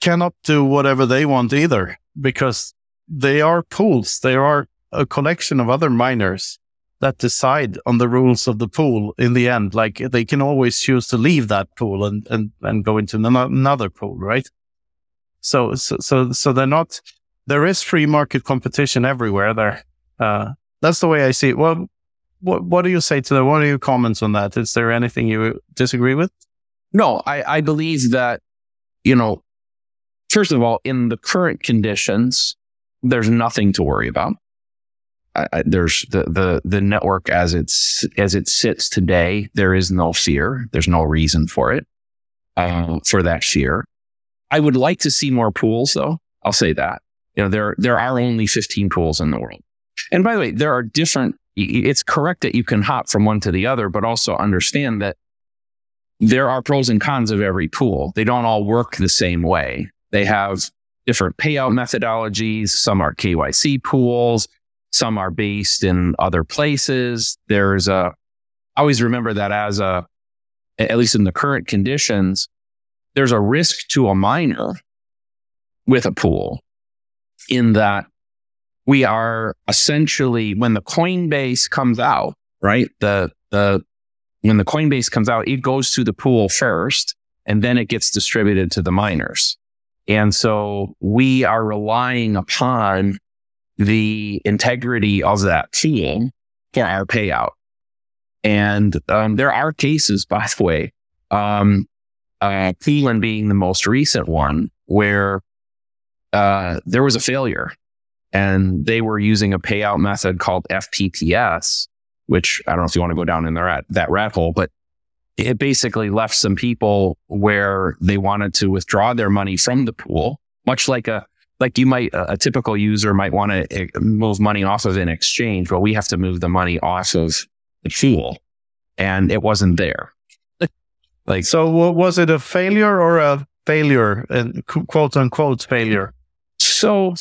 cannot do whatever they want either because they are pools. They are a collection of other miners that decide on the rules of the pool in the end. Like they can always choose to leave that pool and, and, and go into another pool, right? So, so, so, so they're not, there is free market competition everywhere there. Uh, that's the way I see it. Well, what, what do you say to that? What are your comments on that? Is there anything you disagree with? No, I, I believe that, you know, first of all, in the current conditions, there's nothing to worry about. I, there's the, the, the network as it's, as it sits today. There is no fear. There's no reason for it, uh, for that fear. I would like to see more pools though. I'll say that. You know, there, there are only 15 pools in the world. And by the way, there are different, it's correct that you can hop from one to the other, but also understand that there are pros and cons of every pool. They don't all work the same way. They have different payout methodologies. Some are KYC pools. Some are based in other places. There's a, I always remember that as a, at least in the current conditions, there's a risk to a miner with a pool in that we are essentially, when the Coinbase comes out, right? The, the, when the Coinbase comes out, it goes to the pool first and then it gets distributed to the miners. And so we are relying upon the integrity of that team for our payout. And um, there are cases, [LAUGHS] by the way, um, uh, Cleveland being the most recent one, where uh, there was a failure and they were using a payout method called FPPS, which I don't know if you want to go down in the rat, that rat hole, but it basically left some people where they wanted to withdraw their money from the pool, much like a like you might a, typical user might want to eh, move money off of an exchange, but we have to move the money off of the pool, and it wasn't there. [LAUGHS] like so, was it a failure or a failure, and quote unquote failure? So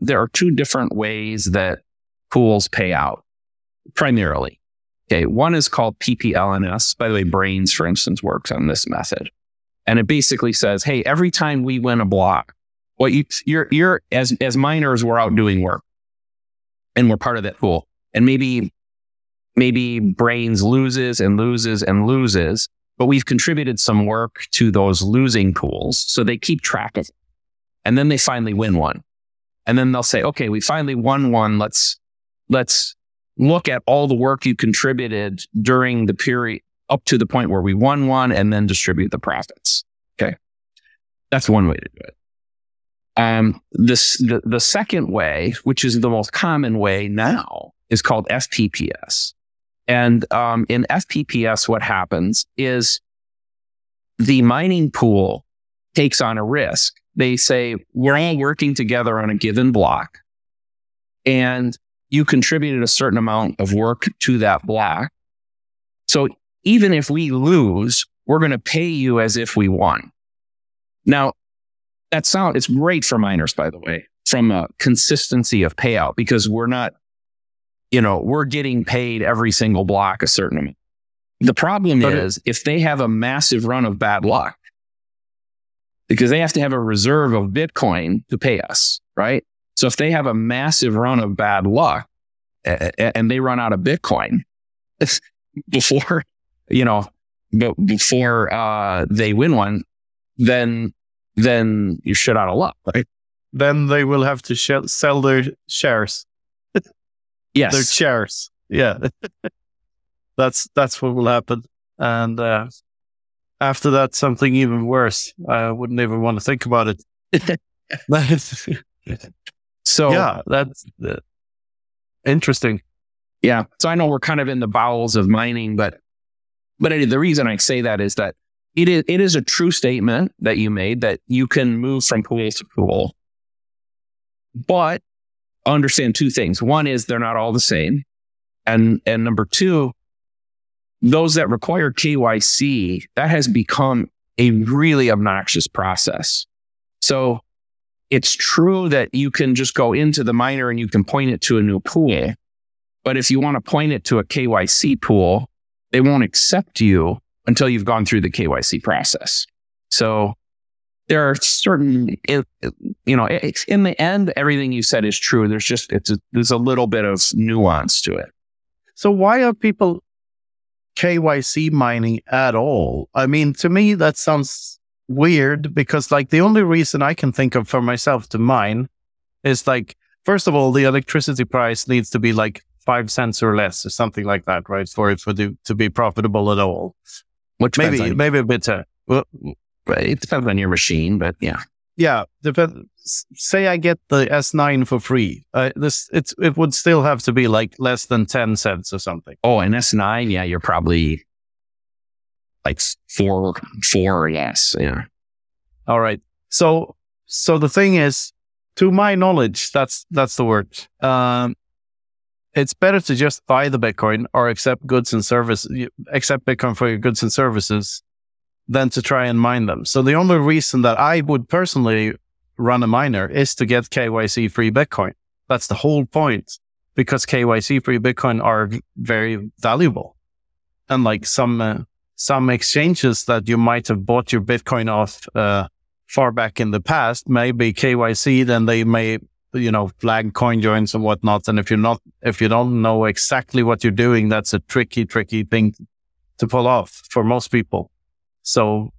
there are two different ways that pools pay out primarily. Okay. One is called PPLNS. By the way, Braiins, for instance, works on this method. And it basically says, Hey, every time we win a block, what you, you're, you're as, as miners, we're out doing work and we're part of that pool. And maybe, maybe Braiins loses and loses and loses. but we've contributed some work to those losing pools. So they keep track of it. And then they finally win one. And then they'll say, okay, we finally won one. Let's, let's look at all the work you contributed during the period up to the point where we won one and then distribute the profits. Okay. That's one way to do it. Um, this, the, the second way, which is the most common way now, is called FPPS. And um, in FPPS, what happens is the mining pool takes on a risk. They say, we're all working together on a given block, and you contributed a certain amount of work to that block. So even if we lose, we're going to pay you as if we won. Now, that sound it's great for miners, by the way, from a consistency of payout because we're not, you know, we're getting paid every single block a certain amount. The problem but is if they have a massive run of bad luck, because they have to have a reserve of Bitcoin to pay us, right? So if they have a massive run of bad luck and they run out of Bitcoin [LAUGHS] before, you know, before uh, they win one, then then you're shit out of luck, right? Then they will have to sh- sell their shares. [LAUGHS] yes, their shares. Yeah, [LAUGHS] that's that's what will happen. And uh, after that, something even worse. I wouldn't even want to think about it. So yeah, that's uh, interesting. Yeah. So I know we're kind of in the bowels of mining, but but the reason I say that is that it is, it is a true statement that you made that you can move from pool to pool. But understand two things. One is they're not all the same. And, and number two, those that require KYC, that has become a really obnoxious process. So it's true that you can just go into the miner and you can point it to a new pool. But if you want to point it to a KYC pool, they won't accept you until you've gone through the KYC process. So there are certain, you know, in the end, everything you said is true. There's just, it's a, there's a little bit of nuance to it. So why are people KYC mining at all? I mean, to me, that sounds weird because like the only reason I can think of for myself to mine is like, first of all, the electricity price needs to be like five cents or less or something like that, right? For it for the, to be profitable at all. Which maybe maybe a bit. Uh, well, it depends on your machine, but yeah. Yeah, depend, say I get the S9 for free. Uh, this it's it would still have to be like less than ten cents or something. Oh, an S9, yeah, you're probably like four four or yes, yeah. All right. So so the thing is, to my knowledge, that's that's the word. Um, it's better to just buy the Bitcoin or accept goods and services, accept Bitcoin for your goods and services than to try and mine them. So the only reason that I would personally run a miner is to get KYC free Bitcoin. That's the whole point because KYC free Bitcoin are very valuable. And like some, uh, some exchanges that you might have bought your Bitcoin off, uh, far back in the past may be KYC, then they may you know, flag coin joins and whatnot. And if you're not, if you don't know exactly what you're doing, that's a tricky, tricky thing to pull off for most people. So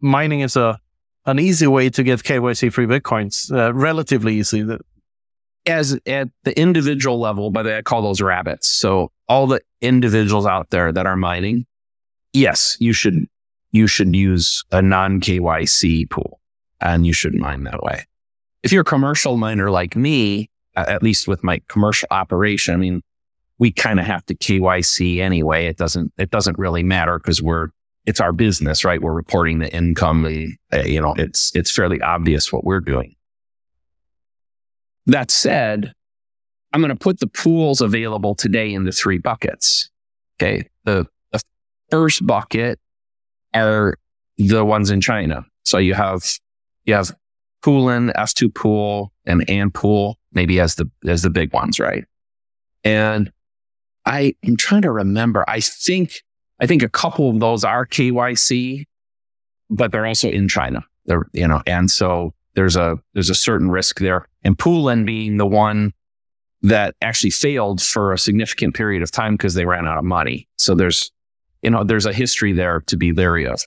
mining is a, an easy way to get KYC free Bitcoins, uh, relatively easy. As at the individual level, but I call those rabbits. So all the individuals out there that are mining, yes, you should, you should use a non KYC pool and you should mine that way if you're a commercial miner like me, at least with my commercial operation, I mean, we kind of have to KYC anyway. It doesn't, it doesn't really matter because we're, it's our business, right? We're reporting the income. The, uh, you know, it's, it's fairly obvious what we're doing. That said, I'm going to put the pools available today into three buckets. Okay. The first bucket are the ones in China. So you have, you have Poolin, F2 Pool, and Ant Pool, maybe as the as the big ones, right? And I am trying to remember. I think I think a couple of those are KYC, but they're also in China. They're you know, and so there's a there's a certain risk there. And Poolin being the one that actually failed for a significant period of time because they ran out of money. So there's you know, there's a history there to be leery of.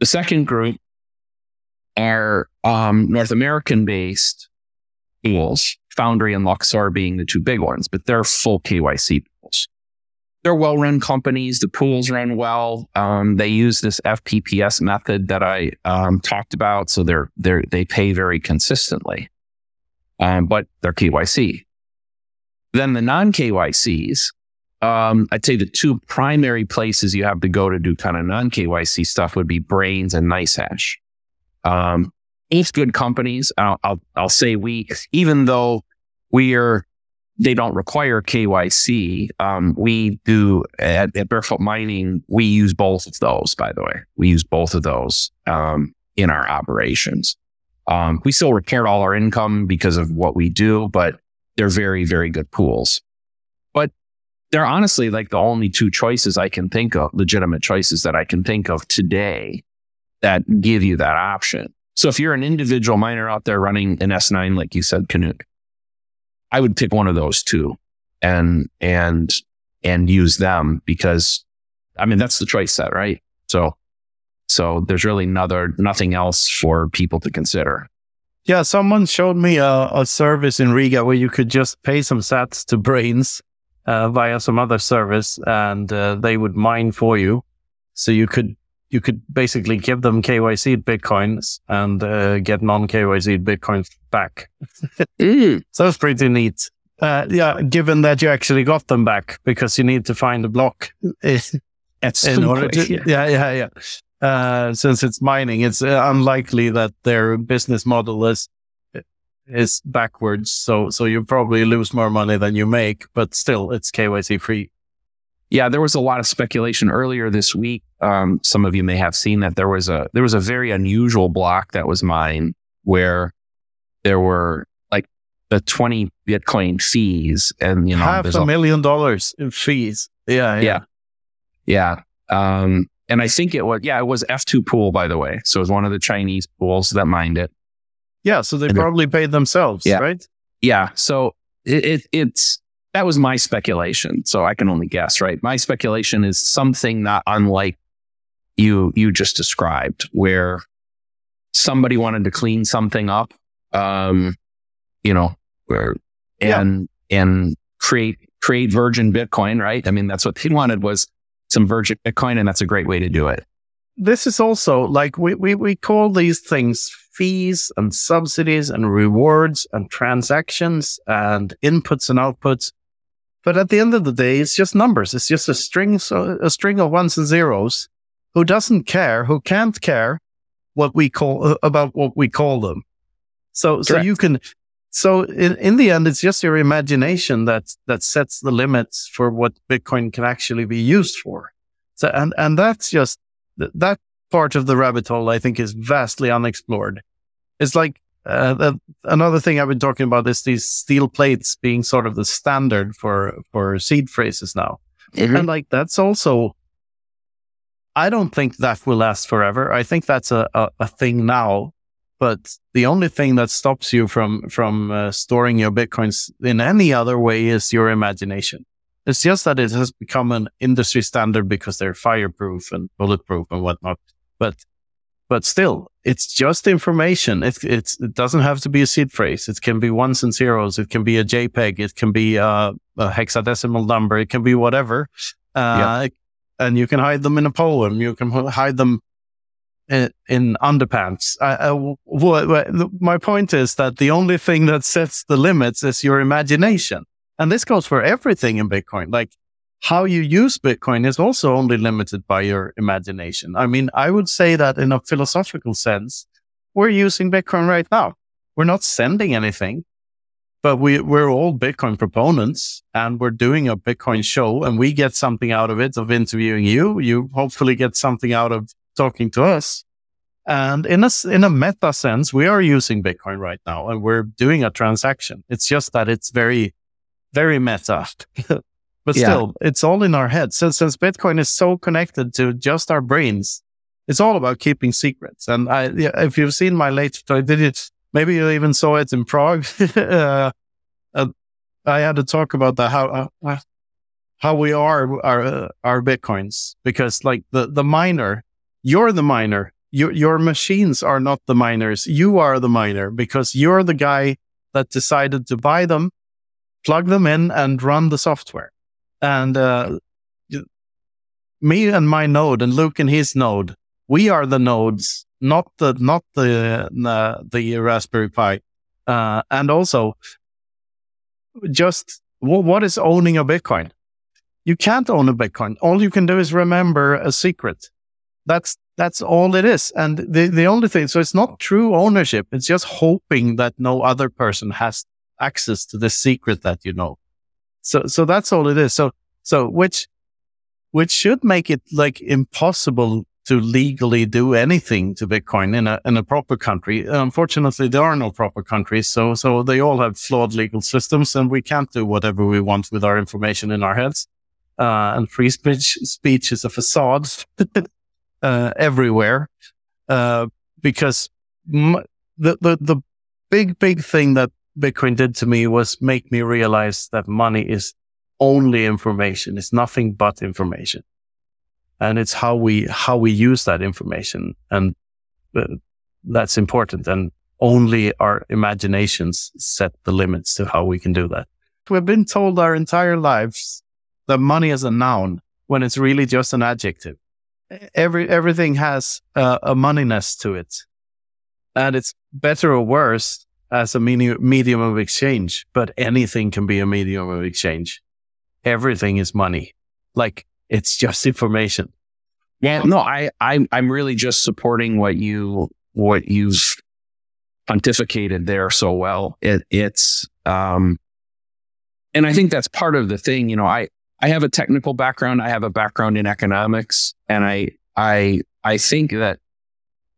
The second group are um, North American based pools, Foundry and Luxor being the two big ones, but they're full KYC pools. They're well run companies. The pools run well. Um, they use this FPPS method that I um, talked about. So they're, they're, they pay very consistently, um, but they're KYC. Then the non KYCs, um, I'd say the two primary places you have to go to do kind of non KYC stuff would be Braiins and NiceHash. Um, both good companies. I'll, I'll, I'll say we, even though we are, they don't require KYC. Um, we do at, at, Barefoot Mining. We use both of those. By the way, we use both of those um, in our operations. Um, we still report all our income because of what we do, but they're very, very good pools. But they're honestly like the only two choices I can think of, legitimate choices that I can think of today that give you that option. So if you're an individual miner out there running an S9, like you said, Knut, I would pick one of those two and, and, and use them because I mean, that's the choice set, right? So, so there's really another, nothing else for people to consider. Yeah, someone showed me a, a, service in Riga where you could just pay some sats to Braiins uh, via some other service, and uh, they would mine for you. So you could you could basically give them KYC bitcoins and uh, get non KYC bitcoins back. [LAUGHS] mm. So it's pretty neat. Uh, yeah, given that you actually got them back because you need to find a block [LAUGHS] in order to, yeah, yeah, yeah. Uh, since it's mining, it's uh, unlikely that their business model is is backwards. So so you probably lose more money than you make, but still, it's KYC free. Yeah, there was a lot of speculation earlier this week. Um, some of you may have seen that there was a there was a very unusual block that was mined where there were like the twenty Bitcoin fees, and you know, half a million dollars in fees. Yeah, yeah, yeah. yeah. Um, and I think it was, yeah, it was F2 pool, by the way. So it was one of the Chinese pools that mined it. Yeah. So they probably paid themselves, yeah. right? Yeah. So it, it, it's, that was my speculation. So I can only guess, right? My speculation is something not unlike you, you just described where somebody wanted to clean something up, um, you know, where, and, yeah. and create, create virgin Bitcoin, right? I mean, that's what they wanted was some virgin Bitcoin, and that's a great way to do it. This is also like we, we, we call these things fees and subsidies and rewards and transactions and inputs and outputs. But at the end of the day, it's just numbers. It's just a string, a string of ones and zeros. Who doesn't care? Who can't care what we call uh, about what we call them? So, Correct. so you can so in, in the end, it's just your imagination that, that sets the limits for what Bitcoin can actually be used for. So, and, and that's just that part of the rabbit hole, I think is vastly unexplored. It's like, uh, the, another thing I've been talking about is these steel plates being sort of the standard for, for seed phrases now. Mm-hmm. And like, that's also, I don't think that will last forever. I think that's a, a, a thing now but the only thing that stops you from from uh, storing your bitcoins in any other way is your imagination. It's just that it has become an industry standard because they're fireproof and bulletproof and whatnot. But but still, it's just information. It, it's, it doesn't have to be a seed phrase. It can be ones and zeros. It can be a JPEG. It can be a, a hexadecimal number. It can be whatever. Uh, yeah. And you can hide them in a poem. You can hide them in, in underpants. I, I, my point is that the only thing that sets the limits is your imagination. And this goes for everything in Bitcoin. Like how you use Bitcoin is also only limited by your imagination. I mean, I would say that in a philosophical sense, we're using Bitcoin right now. We're not sending anything, but we, we're all Bitcoin proponents and we're doing a Bitcoin show and we get something out of it of interviewing you. You hopefully get something out of talking to us. And in a, in a meta sense, we are using Bitcoin right now and we're doing a transaction. It's just that it's very, very meta. [LAUGHS] but yeah. still, it's all in our heads. Since, since Bitcoin is so connected to just our brains, it's all about keeping secrets. And I, if you've seen my latest, I did it, maybe you even saw it in Prague. [LAUGHS] uh, uh, I had to talk about the how, uh, how we are our uh, our bitcoins because like the the miner, you're the miner. Your your machines are not the miners. You are the miner because you're the guy that decided to buy them, plug them in, and run the software. And uh, me and my node, and Luke and his node, we are the nodes, not the not the uh, the Raspberry Pi. Uh, and also, just what is owning a Bitcoin? You can't own a Bitcoin. All you can do is remember a secret. That's that's all it is. And the, the only thing, so it's not true ownership. It's just hoping that no other person has access to the secret that you know. So so that's all it is. So so which which should make it like impossible to legally do anything to Bitcoin in a in a proper country. Unfortunately, there are no proper countries, so so they all have flawed legal systems, and we can't do whatever we want with our information in our heads. Uh, and free speech speech is a facade [LAUGHS] uh, everywhere uh, because m- the the the big big thing that Bitcoin did to me was make me realize that money is only information. It's nothing but information. And it's how we how we use that information. And uh, that's important. And only our imaginations set the limits to how we can do that. We've been told our entire lives that money is a noun when it's really just an adjective. Every everything has a moneyness to it. And it's better or worse as a medium of exchange but anything can be a medium of exchange everything is money like it's just [LAUGHS] information. Yeah, no, I, I, I'm really just supporting what you, what you've pontificated there so well. It, it's, um, and I think that's part of the thing. You know, I, I have a technical background. I have a background in economics, and I, I, I think that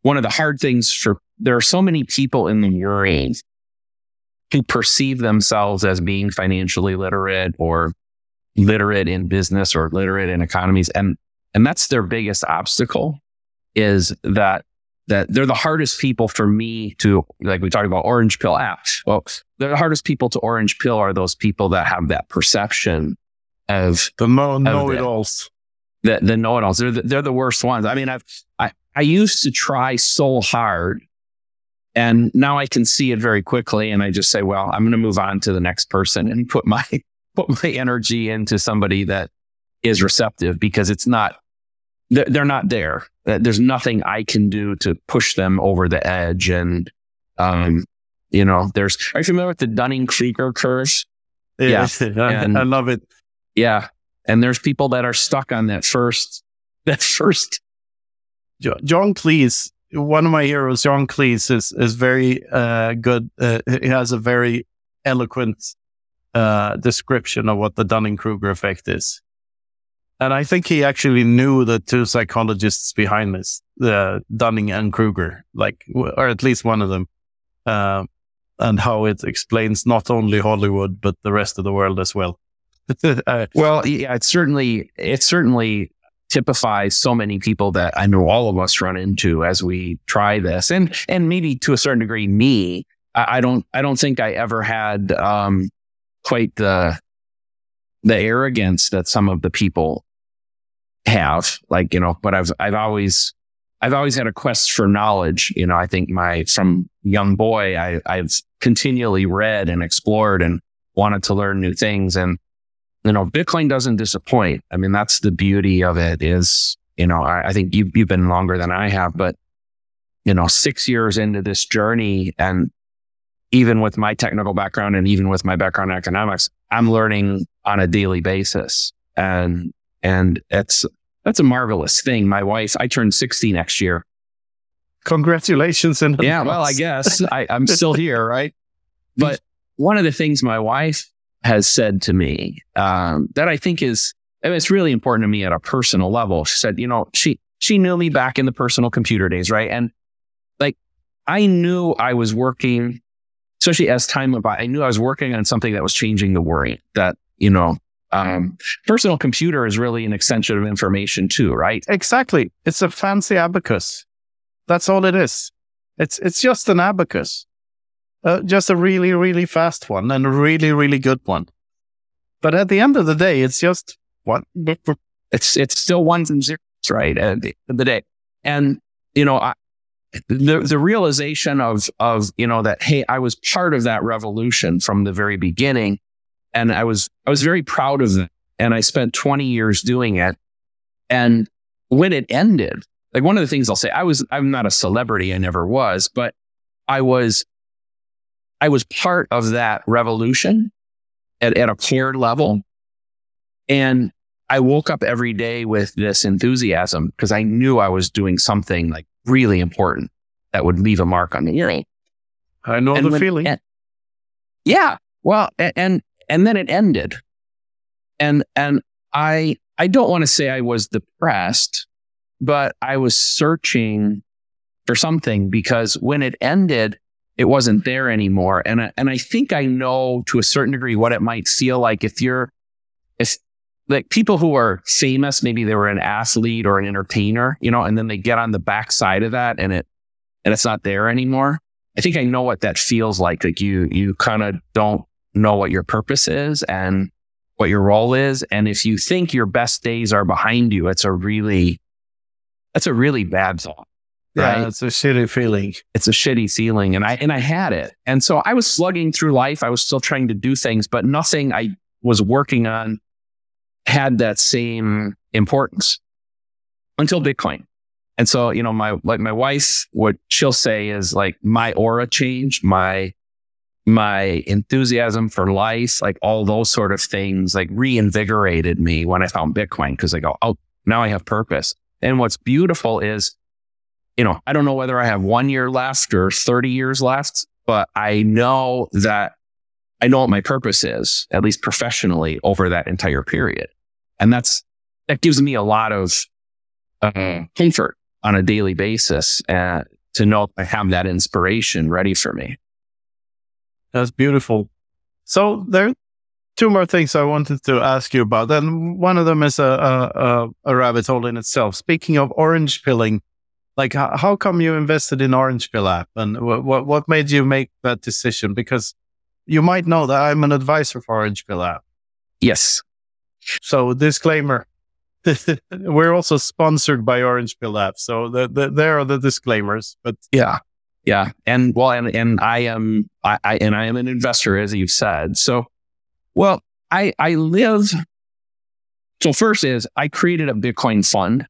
one of the hard things for there are so many people in the world who perceive themselves as being financially literate or literate in business or literate in economies. And, and that's their biggest obstacle is that, that they're the hardest people for me to, like we talked about orange pill apps. Well, they're the hardest people to orange pill are those people that have that perception of the know, know it alls. The, the know it alls. They're the, they're the worst ones. I mean, I've, I, I used to try so hard and now I can see it very quickly. And I just say, well, I'm going to move on to the next person and put my [LAUGHS] put my energy into somebody that is receptive because it's not, they're not there. There's nothing I can do to push them over the edge. And, um, you know, there's, are you familiar with the Dunning Kruger curve? Yeah. [LAUGHS] and, I love it. Yeah. And there's people that are stuck on that first, [LAUGHS] that first. John Cleese, one of my heroes, John Cleese is, is very, uh, good. Uh, he has a very eloquent uh, description of what the Dunning Kruger effect is. And I think he actually knew the two psychologists behind this, the Dunning and Kruger, like, or at least one of them, uh, and how it explains not only Hollywood, but the rest of the world as well. [LAUGHS] uh, well, yeah, it certainly, it certainly typifies so many people that I know all of us run into as we try this. And, and maybe to a certain degree, me, I, I don't, I don't think I ever had, um, quite the the arrogance that some of the people have. Like, you know, but I've I've always I've always had a quest for knowledge. You know, I think my from young boy, I, I've continually read and explored and wanted to learn new things. And, you know, Bitcoin doesn't disappoint. I mean, that's the beauty of it is, you know, I, I think you've, you've been longer than I have, but, you know, six years into this journey and even with my technical background and even with my background in economics, I'm learning on a daily basis. And, and it's, that's a marvelous thing. My wife, I turn 60 next year. Congratulations. And yeah, well, I [LAUGHS] guess I, I'm still here, right? But one of the things my wife has said to me um, that I think is, I mean, it's really important to me at a personal level. She said, you know, she, she knew me back in the personal computer days, right? And like, I knew I was working especially as time went by, I knew I was working on something that was changing the worry that, you know, um, personal computer is really an extension of information too, right? Exactly. It's a fancy abacus. That's all it is. It's, it's just an abacus. Uh, just a really, really fast one and a really, really good one. But at the end of the day, it's just what? It's it's still ones and zeros, right? At the end of the day, and you know, I, the the realization of of you know that hey, I was part of that revolution from the very beginning, and I was I was very proud of it, and I spent 20 years doing it, and when it ended, like one of the things I'll say, I was I'm not a celebrity, I never was, but I was I was part of that revolution at, at a core level. And I woke up every day with this enthusiasm because I knew I was doing something like really important that would leave a mark on the earring. I know and the when, feeling. And, yeah. Well, and, and and then it ended. And and I I don't want to say I was depressed, but I was searching for something because when it ended, it wasn't there anymore. And I, and I think I know to a certain degree what it might feel like if you're, if like people who are famous, maybe they were an athlete or an entertainer, you know, and then they get on the backside of that and it, and it's not there anymore. I think I know what that feels like. Like you, you kind of don't know what your purpose is and what your role is. And if you think your best days are behind you, it's a really, that's a really bad thought. Right? Yeah, it's a shitty feeling. It's a shitty feeling. And I and I had it. And so I was slugging through life. I was still trying to do things, but nothing I was working on had that same importance until Bitcoin. And so, you know, my like my wife, what she'll say is like my aura changed, my my enthusiasm for life, like all those sort of things, like reinvigorated me when I found Bitcoin because I go, oh, now I have purpose. And what's beautiful is you know, I don't know whether I have one year left or 30 years left, but I know that I know what my purpose is, at least professionally over that entire period. And that's, that gives me a lot of uh, comfort on a daily basis uh, to know I have that inspiration ready for me. That's beautiful. So there are two more things I wanted to ask you about. And one of them is a, a, a rabbit hole in itself. Speaking of orange pilling, like how, how come you invested in Orange Pill app and what, what, what made you make that decision? Because you might know that I'm an advisor for Orange Pill app. Yes. So disclaimer. [LAUGHS] We're also sponsored by Orange Pill app. So the, the, there are the disclaimers, but yeah. Yeah. And well, and, and I am, I, I, and I am an investor, as you've said. So, well, I, I live. So first is I created a Bitcoin fund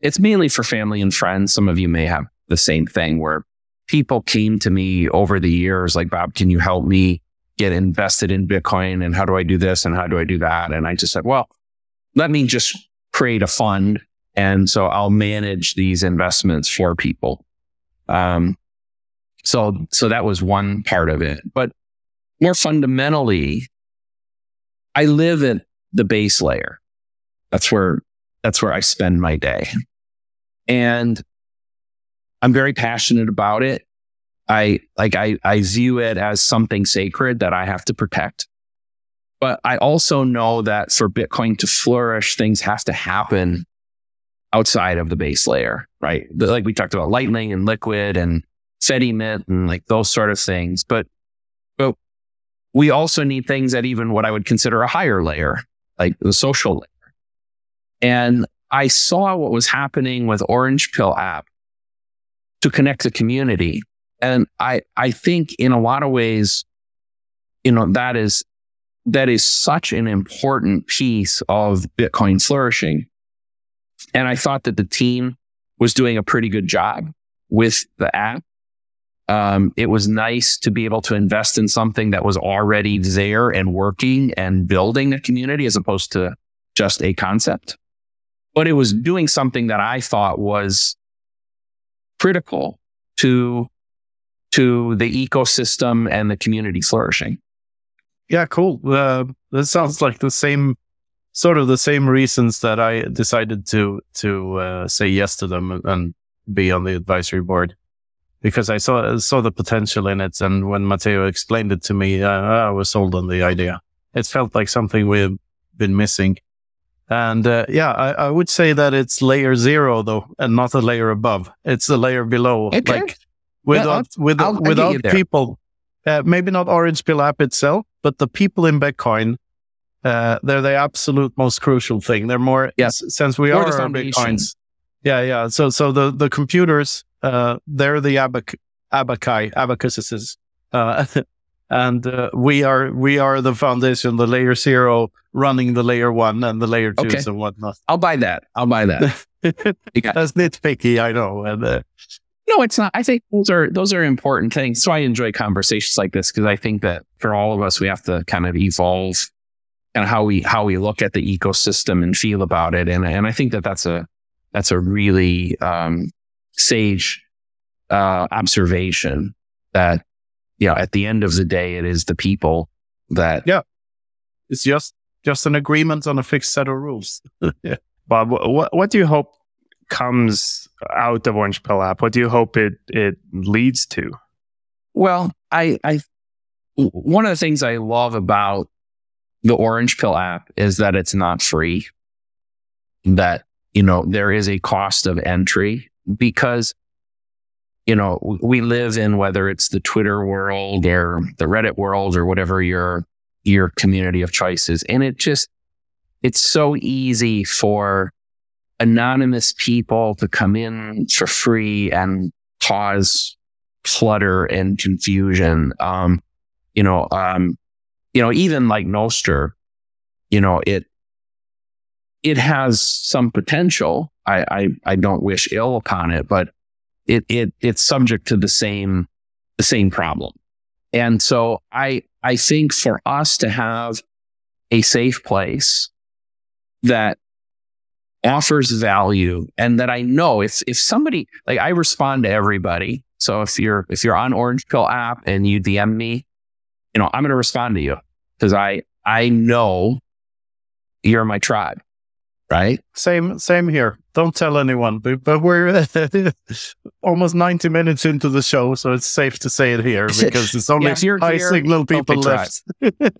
it's mainly for family and friends. Some of you may have the same thing where people came to me over the years like, Bob, can you help me get invested in Bitcoin? And how do I do this? And how do I do that? And I just said, well, let me just create a fund. And so I'll manage these investments for people. Um, so, so that was one part of it. But more fundamentally, I live at the base layer. That's where, that's where I spend my day. And I'm very passionate about it. I like I I view it as something sacred that I have to protect. But I also know that for Bitcoin to flourish, things have to happen outside of the base layer, right? Like we talked about Lightning and Liquid and Fedimint and like those sort of things. But but we also need things at even what I would consider a higher layer, like the social layer. And I saw what was happening with Orange Pill app to connect the community. And I, I think in a lot of ways, you know, that is, that is such an important piece of Bitcoin flourishing. And I thought that the team was doing a pretty good job with the app. Um, it was nice to be able to invest in something that was already there and working and building a community as opposed to just a concept but it was doing something that I thought was critical to to the ecosystem and the community flourishing. Yeah, cool. Uh, that sounds like the same sort of the same reasons that I decided to to uh, say yes to them and be on the advisory board because I saw saw the potential in it, and when Matteo explained it to me, I was sold on the idea. It felt like something we've been missing. And uh, yeah, I, I, would say that it's layer zero though, and not a layer above. It's a layer below. Okay. Like without yeah, without, I'll, without people, uh, maybe not Orange Pill app itself, but the people in Bitcoin Uh, they're the absolute most crucial thing. They're more yes. since we More are bitcoins. Yeah, yeah. So so the the computers, uh, they're the abac abaci abacuses, uh, [LAUGHS] and uh, we are we are the foundation, the layer zero running the layer one and the layer twos Okay. and whatnot. I'll buy that. I'll buy that. [LAUGHS] That's nitpicky, I know. And uh, No, it's not. I think those are those are important things. So I enjoy conversations like this because I think that for all of us, we have to kind of evolve and how we how we look at the ecosystem and feel about it. And and I think that that's a that's a really um, sage uh, observation that you know at the end of the day, it is the people that Yeah. it's just just an agreement on a fixed set of rules. [LAUGHS] yeah. Bob, what what do you hope comes out of Orange Pill app? What do you hope it it leads to? Well, I, I, one of the things I love about the Orange Pill app is that it's not free. That, you know, there is a cost of entry because, you know, we live in whether it's the Twitter world or the Reddit world or whatever your, your community of choice is. And it just, it's so easy for anonymous people to come in for free and cause clutter and confusion. Um, you know, um, you know, even like Nostr, you know, it it has some potential. I, I I don't wish ill upon it, but it it it's subject to the same the same problem. And so I I think for us to have a safe place that offers value and that I know if if somebody like I respond to everybody. So if you're if you're on Orange Pill app and you DM me, you know, I'm going to respond to you because I I know you're my tribe, right? Same same here. Don't tell anyone, but, but we're [LAUGHS] almost 90 minutes into the show, so it's safe to say it here [LAUGHS] because it's only Yeah, if you're high here, signal people left.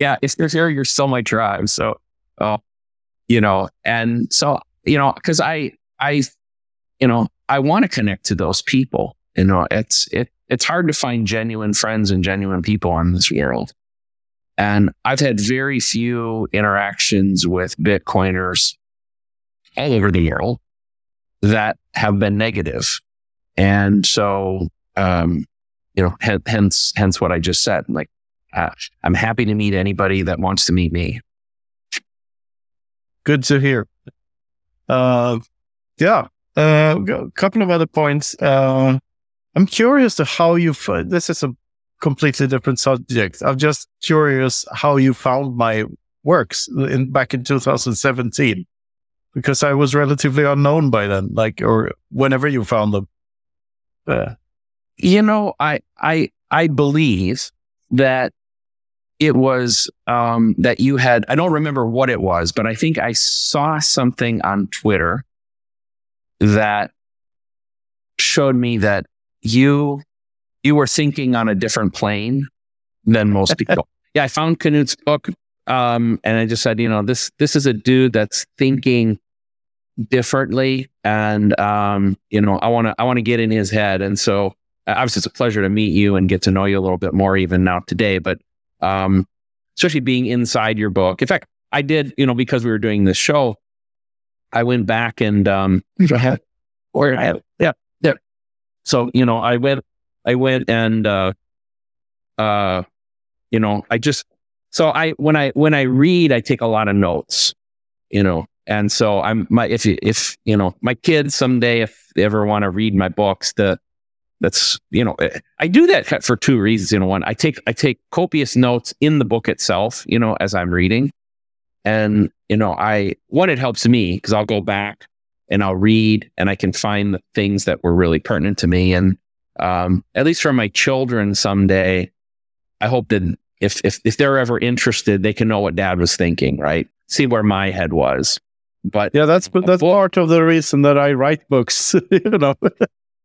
yeah, if you're here, you're still my tribe. So, uh, you know, and so, you know, cause I, I, you know, I want to connect to those people. You know, it's, it, it's hard to find genuine friends and genuine people in this world. And I've had very few interactions with Bitcoiners all over the world that have been negative. And so, um, you know, hen- hence, hence what I just said. Like, uh, I'm happy to meet anybody that wants to meet me. Good to hear. Uh, yeah. Uh, a couple of other points. Uh, I'm curious to how you. F- this is a completely different subject. I'm just curious how you found my works in back in 2017, because I was relatively unknown by then. Like, or whenever you found them. Uh, You know, I I I believe that it was um, that you had. I don't remember what it was, but I think I saw something on Twitter that showed me that you you were thinking on a different plane than most people. [LAUGHS] yeah, I found Knut's book, um, and I just said, you know, this this is a dude that's thinking differently, and um, you know, I want to I want to get in his head, and so uh, obviously it's a pleasure to meet you and get to know you a little bit more even now today, but um, especially being inside your book. In fact, I did, you know, because we were doing this show, I went back and um, [LAUGHS] or I had, yeah, yeah. So you know, I went, I went and uh, uh, you know, I just so I when I when I read, I take a lot of notes, you know, and so I'm my if if you know my kids someday if they ever want to read my books, the that's you know I do that for two reasons. You know, one I take I take copious notes in the book itself, you know, as I'm reading, and you know I one it helps me because I'll go back and I'll read and I can find the things that were really pertinent to me, and um, at least for my children someday, I hope that if if if they're ever interested, they can know what Dad was thinking, right? See where my head was, but yeah, that's that's part of the reason that I write books. [LAUGHS] you know.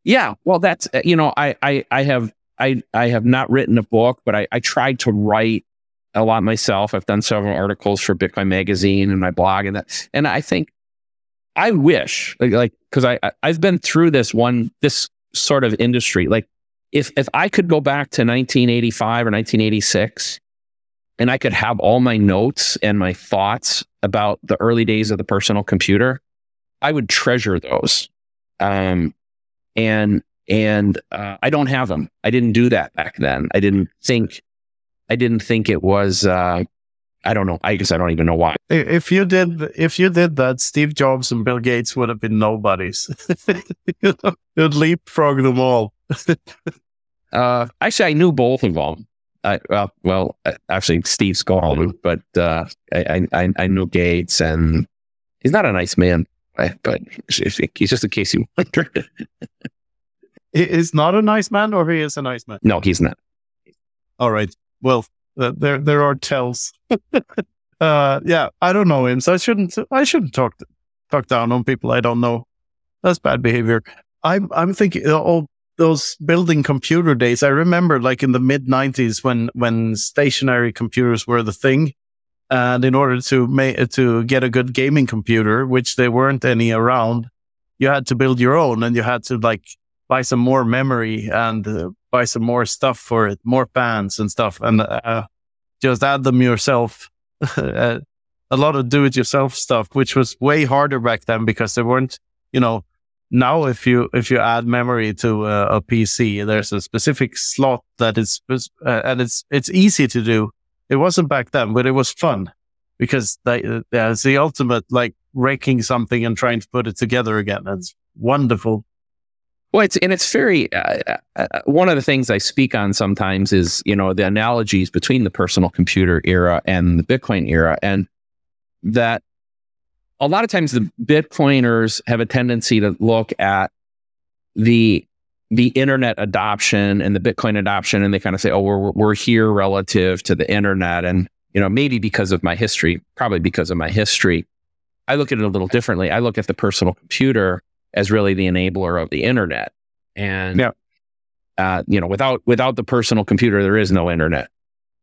Yeah, well, that's uh, you know, I I I have I I have not written a book, but I I tried to write a lot myself. I've done several articles for Bitcoin Magazine and my blog, and that. And I think I wish like like because I, I I've been through this one this sort of industry. Like if if I could go back to 1985 or 1986 and I could have all my notes and my thoughts about the early days of the personal computer, I would treasure those. Um, and and uh, I don't have them. I didn't do that back then. I didn't think. I didn't think it was. Uh, I don't know. I guess I don't even know why. If you did, if you did that, Steve Jobs and Bill Gates would have been nobodies. [LAUGHS] You'd leapfrog them all. [LAUGHS] uh, actually, I knew both of them. I, well, well, uh, actually, Steve Scald, but uh, I, I, I knew Gates, and he's not a nice man, but he's just in case you wondered. he is not a nice man, or he is a nice man. No, he's not. All right. Well, uh, there there are tells. [LAUGHS] uh, yeah, I don't know him, so I shouldn't I shouldn't talk talk down on people I don't know. That's bad behavior. I'm I'm thinking oh those building computer days. I remember like in the mid '90s when when stationary computers were the thing, and in order to make to get a good gaming computer, which there weren't any around, you had to build your own, and you had to like buy some more memory and uh, buy some more stuff for it, more fans and stuff, and uh, just add them yourself. [LAUGHS] a lot of do-it-yourself stuff, which was way harder back then because there weren't, you know, now if you if you add memory to a, a PC, there's a specific slot that is uh, and it's it's easy to do. It wasn't back then, but it was fun because that, that's the ultimate like raking something and trying to put it together again. It's wonderful. Well, it's and it's very uh, uh, uh, one of the things I speak on sometimes is you know the analogies between the personal computer era and the Bitcoin era, and that a lot of times the Bitcoiners have a tendency to look at the the internet adoption and the Bitcoin adoption, and they kind of say, "Oh, we're we're here relative to the internet," and you know, maybe because of my history, probably because of my history, I look at it a little differently. I look at the personal computer as really the enabler of the internet, and yeah. uh, you know, without without the personal computer, there is no internet.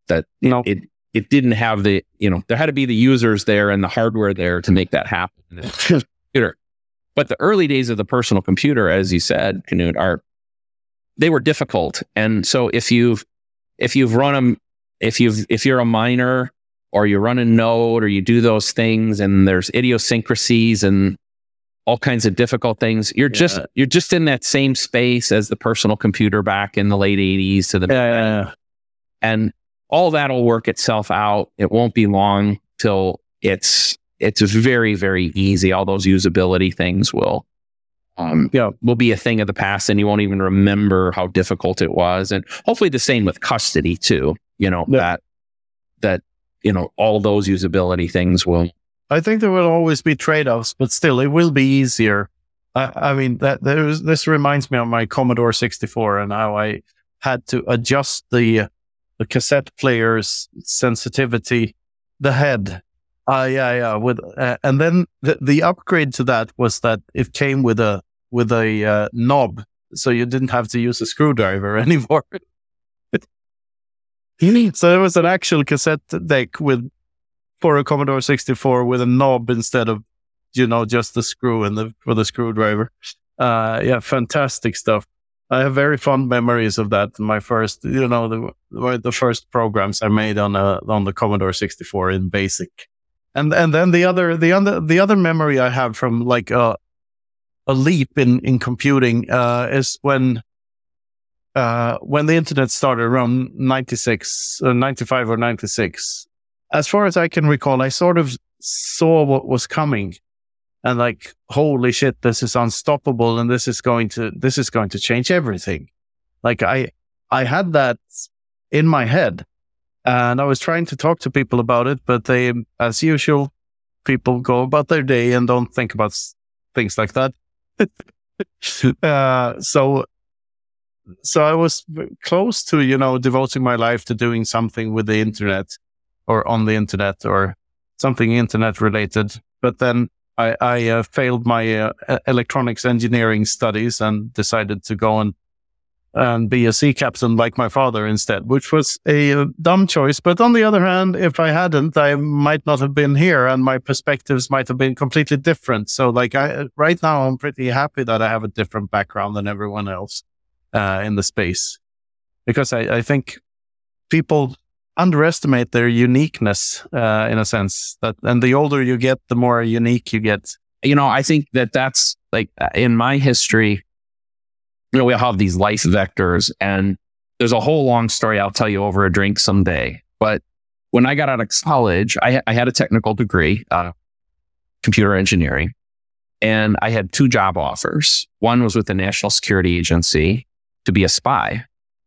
That no. it it didn't have the, you know, there had to be the users there and the hardware there to make that happen. [LAUGHS] computer. But the early days of the personal computer, as you said, Knut, are they were difficult. And so if you've if you've run them, if you've if you're a miner or you run a node or you do those things and there's idiosyncrasies and all kinds of difficult things, you're yeah. just you're just in that same space as the personal computer back in the late 80s to the yeah, yeah, and all that'll work itself out. It won't be long till it's it's very very easy. All those usability things will um, yeah, will be a thing of the past, and you won't even remember how difficult it was. And hopefully, the same with custody too. You know yeah. that that you know all those usability things will. I think there will always be trade offs, but still, it will be easier. I, I mean, that was, this reminds me of my Commodore 64 and how I had to adjust the the cassette player's sensitivity, the head. Uh, yeah, yeah. With uh, and then the, the upgrade to that was that it came with a with a uh, knob, so you didn't have to use a screwdriver [LAUGHS] anymore. so there was an actual cassette deck with for a Commodore 64 with a knob instead of you know just the screw and the for the screwdriver. Uh, yeah, fantastic stuff. I have very fond memories of that. My first, you know, the the first programs I made on a on the Commodore 64 in BASIC, and and then the other the other the other memory I have from like a a leap in in computing uh, is when uh, when the internet started around 96, uh, 95 or 96. As far as I can recall, I sort of saw what was coming and like, holy shit, this is unstoppable. And this is going to, this is going to change everything. Like I, I had that in my head and I was trying to talk to people about it, but they, as usual, people go about their day and don't think about things like that. [LAUGHS] uh, so, so I was close to, you know, devoting my life to doing something with the internet or on the internet or something internet related. But then I, I uh, failed my uh, electronics engineering studies and decided to go and and be a sea captain like my father instead, which was a uh, dumb choice. But on the other hand, if I hadn't, I might not have been here, and my perspectives might have been completely different. So, like, I right now, I'm pretty happy that I have a different background than everyone else uh, in the space, because I, I think people underestimate their uniqueness uh, in a sense. That and the older you get, the more unique you get. You know, I think that that's like uh, in my history. You know, we have these life vectors, and there's a whole long story I'll tell you over a drink someday. But when I got out of college, I, I had a technical degree, uh, computer engineering, and I had two job offers. One was with the National Security Agency to be a spy,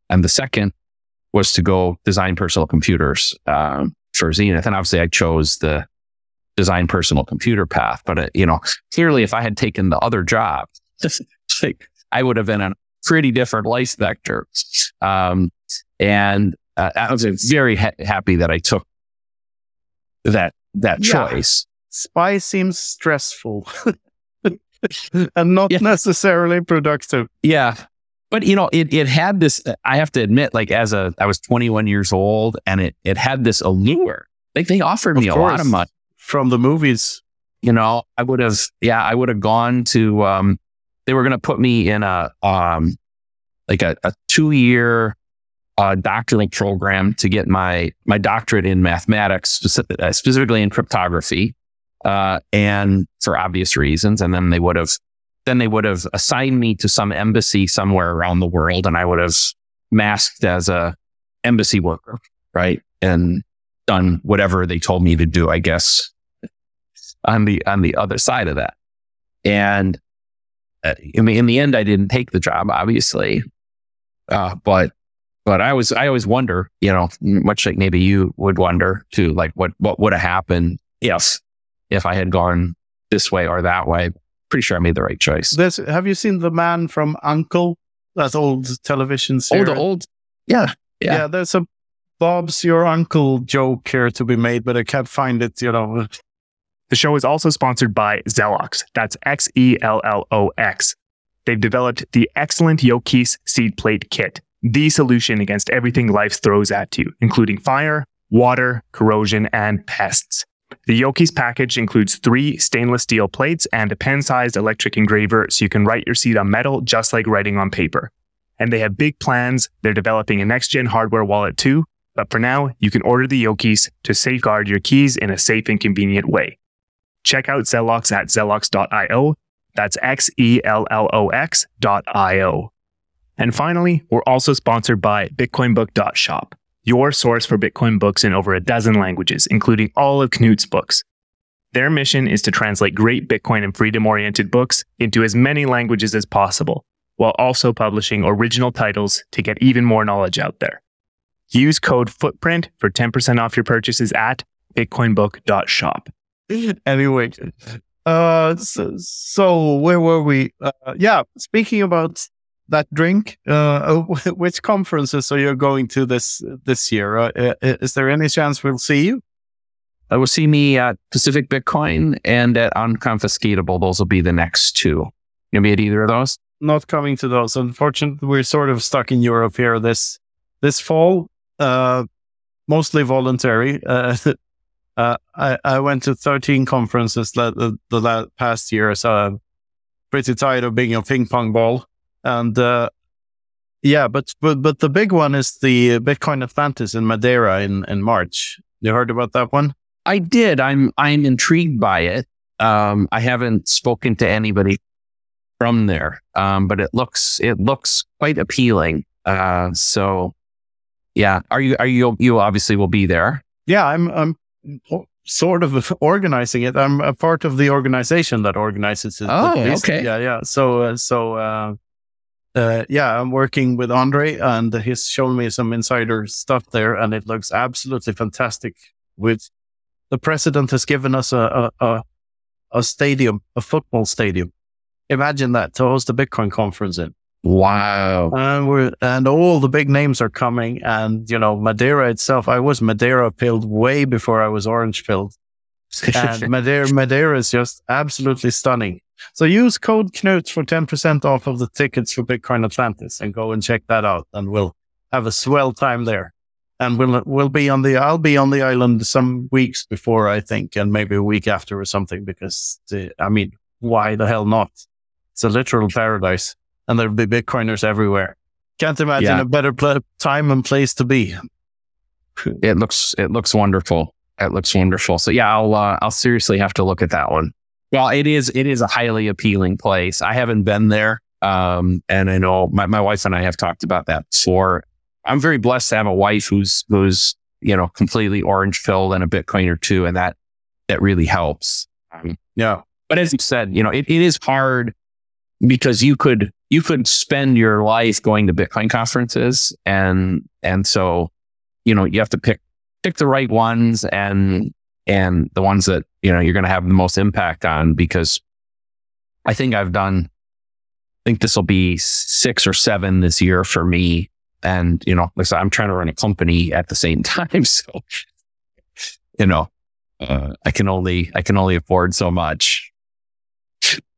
and the second was to go design personal computers um, for Zenith. And obviously, I chose the design personal computer path. But uh, you know, clearly, if I had taken the other job, [LAUGHS] I would have been a pretty different life vector. Um, and uh, I was very ha- happy that I took that that yeah. choice. Spy seems stressful. [LAUGHS] and not yeah. necessarily productive. Yeah but you know, it it had this. I have to admit, like as a, I was 21 years old, and it it had this allure. Like they offered me a lot of money from the movies. You know, I would have, yeah, I would have gone to. um They were going to put me in a um like a, a two year uh, doctoral program to get my my doctorate in mathematics, specific, uh, specifically in cryptography, uh, and for obvious reasons. And then they would have then they would have assigned me to some embassy somewhere around the world and I would have masked as a embassy worker, right? And done whatever they told me to do, I guess, on the, on the other side of that. And uh, I mean, in the end, I didn't take the job, obviously. Uh, but, but I was, I always wonder, you know, much like maybe you would wonder too, like what, what would have happened if, if I had gone this way or that way pretty sure I made the right choice. There's, have you seen the man from Uncle? That old television series. Oh, the old, yeah, yeah. Yeah, there's a Bob's your uncle joke here to be made, but I can't find it. You know. The show is also sponsored by Xellox. That's X E L L O X. They've developed the excellent Yokis seed plate kit, the solution against everything life throws at you, including fire, water, corrosion, and pests. The Yokis package includes three stainless steel plates and a pen sized electric engraver so you can write your seed on metal just like writing on paper. And they have big plans. They're developing a next gen hardware wallet too. But for now, you can order the Yokis to safeguard your keys in a safe and convenient way. Check out Xellox at xellox.io. That's X E L L O X.io. And finally, we're also sponsored by BitcoinBook.shop your source for Bitcoin books in over a dozen languages, including all of Knut's books. Their mission is to translate great Bitcoin and freedom oriented books into as many languages as possible, while also publishing original titles to get even more knowledge out there. Use code FOOTPRINT for 10% off your purchases at bitcoinbook.shop. [LAUGHS] Anyway, uh, so, so where were we? Uh, yeah, speaking about that drink. Uh, [LAUGHS] which conferences are you going to this this year? Uh, is there any chance we'll see you? Uh, will see me at Pacific Bitcoin and at Unconfiscatable. Those will be the next two. You'll be at either of those? Not coming to those. Unfortunately, we're sort of stuck in Europe here this this fall. Uh, mostly voluntary. Uh, [LAUGHS] uh, I, I went to 13 conferences the, the, the past year, so I'm pretty tired of being a ping pong ball. And uh, yeah, but but but the big one is the Bitcoin Atlantis in Madeira in in March. You heard about that one? I did. I'm I'm intrigued by it. Um, I haven't spoken to anybody from there, um, but it looks it looks quite appealing. Uh, so yeah, are you are you you obviously will be there? Yeah, I'm I'm sort of organizing it. I'm a part of the organization that organizes it. Oh, okay. Yeah, yeah. So uh, so uh, uh, yeah, I'm working with Andre and he's shown me some insider stuff there and it looks absolutely fantastic. With the president has given us a, a, a, a stadium, a football stadium. Imagine that to host a Bitcoin conference in. Wow. And we're, and all the big names are coming. And, you know, Madeira itself, I was Madeira pilled way before I was orange pilled. [LAUGHS] and Madeira, Madeira is just absolutely stunning. So use code Knut for 10% off of the tickets for Bitcoin Atlantis and go and check that out. And we'll have a swell time there. And we'll, we'll be on the, I'll be on the island some weeks before, I think, and maybe a week after or something, because the, I mean, why the hell not? It's a literal paradise and there'll be Bitcoiners everywhere. Can't imagine yeah. a better pl- time and place to be. it looks it looks wonderful. It looks wonderful. So yeah, I'll uh, I'll seriously have to look at that one. Well, it is it is a highly appealing place. I haven't been there, um, and I know my, my wife and I have talked about that before. I'm very blessed to have a wife who's who's you know completely orange pilled and a Bitcoin or two, and that that really helps. Um, yeah, but as you said, you know it, it is hard because you could you could spend your life going to Bitcoin conferences, and and so you know you have to pick pick the right ones and and the ones that you know you're going to have the most impact on because I think I've done I think this will be six or seven this year for me. And you know like I'm trying to run a company at the same [LAUGHS] time. So you know uh, I can only I can only afford so much.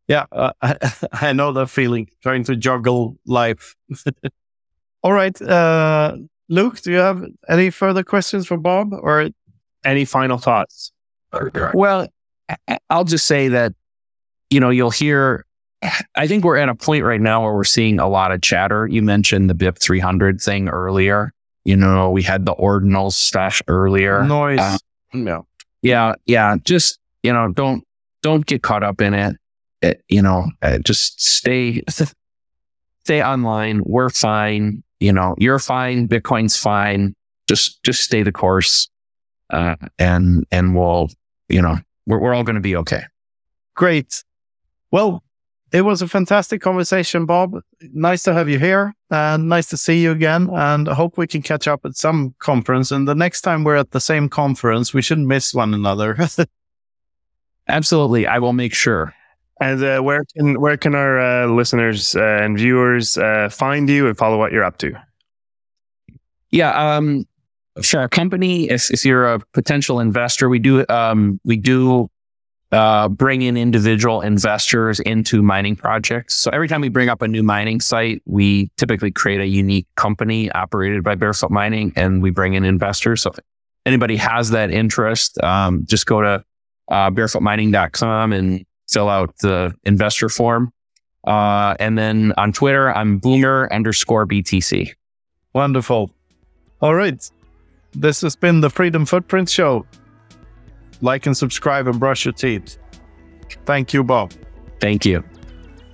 Yeah uh, I, [LAUGHS] I know the feeling trying to juggle life. [LAUGHS] All right uh Luke do you have any further questions for Bob or any final thoughts? Well, I'll just say that, you know, you'll hear, I think we're at a point right now where we're seeing a lot of chatter. You mentioned the BIP 300 thing earlier. You know, we had the ordinals stash earlier. Noise. Uh, yeah. Yeah. Yeah. Just, you know, don't, don't get caught up in it. it you know, uh, just stay, [LAUGHS] stay online. We're fine. You know, you're fine. Bitcoin's fine. Just, just stay the course uh, and and we'll you know we're we're all going to be okay. Great. Well, it was a fantastic conversation, Bob. Nice to have you here, and nice to see you again. And I hope we can catch up at some conference. And the next time we're at the same conference, we shouldn't miss one another. [LAUGHS] Absolutely, I will make sure. And uh, where can where can our uh, listeners uh, and viewers uh, find you and follow what you're up to? Yeah, um, for our company, if, if you're a potential investor, we do um, we do uh, bring in individual investors into mining projects. So every time we bring up a new mining site, we typically create a unique company operated by Barefoot Mining, and we bring in investors. So if anybody has that interest, um, just go to uh, barefootmining.com and fill out the investor form. Uh, and then on Twitter, I'm boomer underscore BTC. Wonderful. All right. This has been the Freedom Footprint Show. Like and subscribe and brush your teeth. Thank you, Bob. Thank you.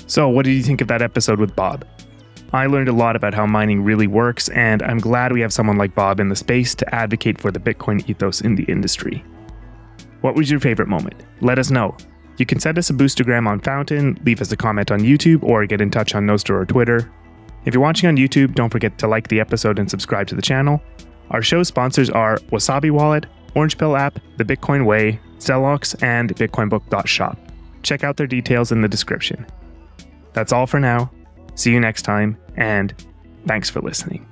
So, what did you think of that episode with Bob? I learned a lot about how mining really works, and I'm glad we have someone like Bob in the space to advocate for the Bitcoin ethos in the industry. What was your favorite moment? Let us know. You can send us a boostergram on Fountain, leave us a comment on YouTube, or get in touch on Nostr or Twitter. If you're watching on YouTube, don't forget to like the episode and subscribe to the channel. Our show sponsors are Wasabi Wallet, Orange Pill app, The Bitcoin Way, Xellox, and BitcoinBook.shop. Check out their details in the description. That's all for now. See you next time, and thanks for listening.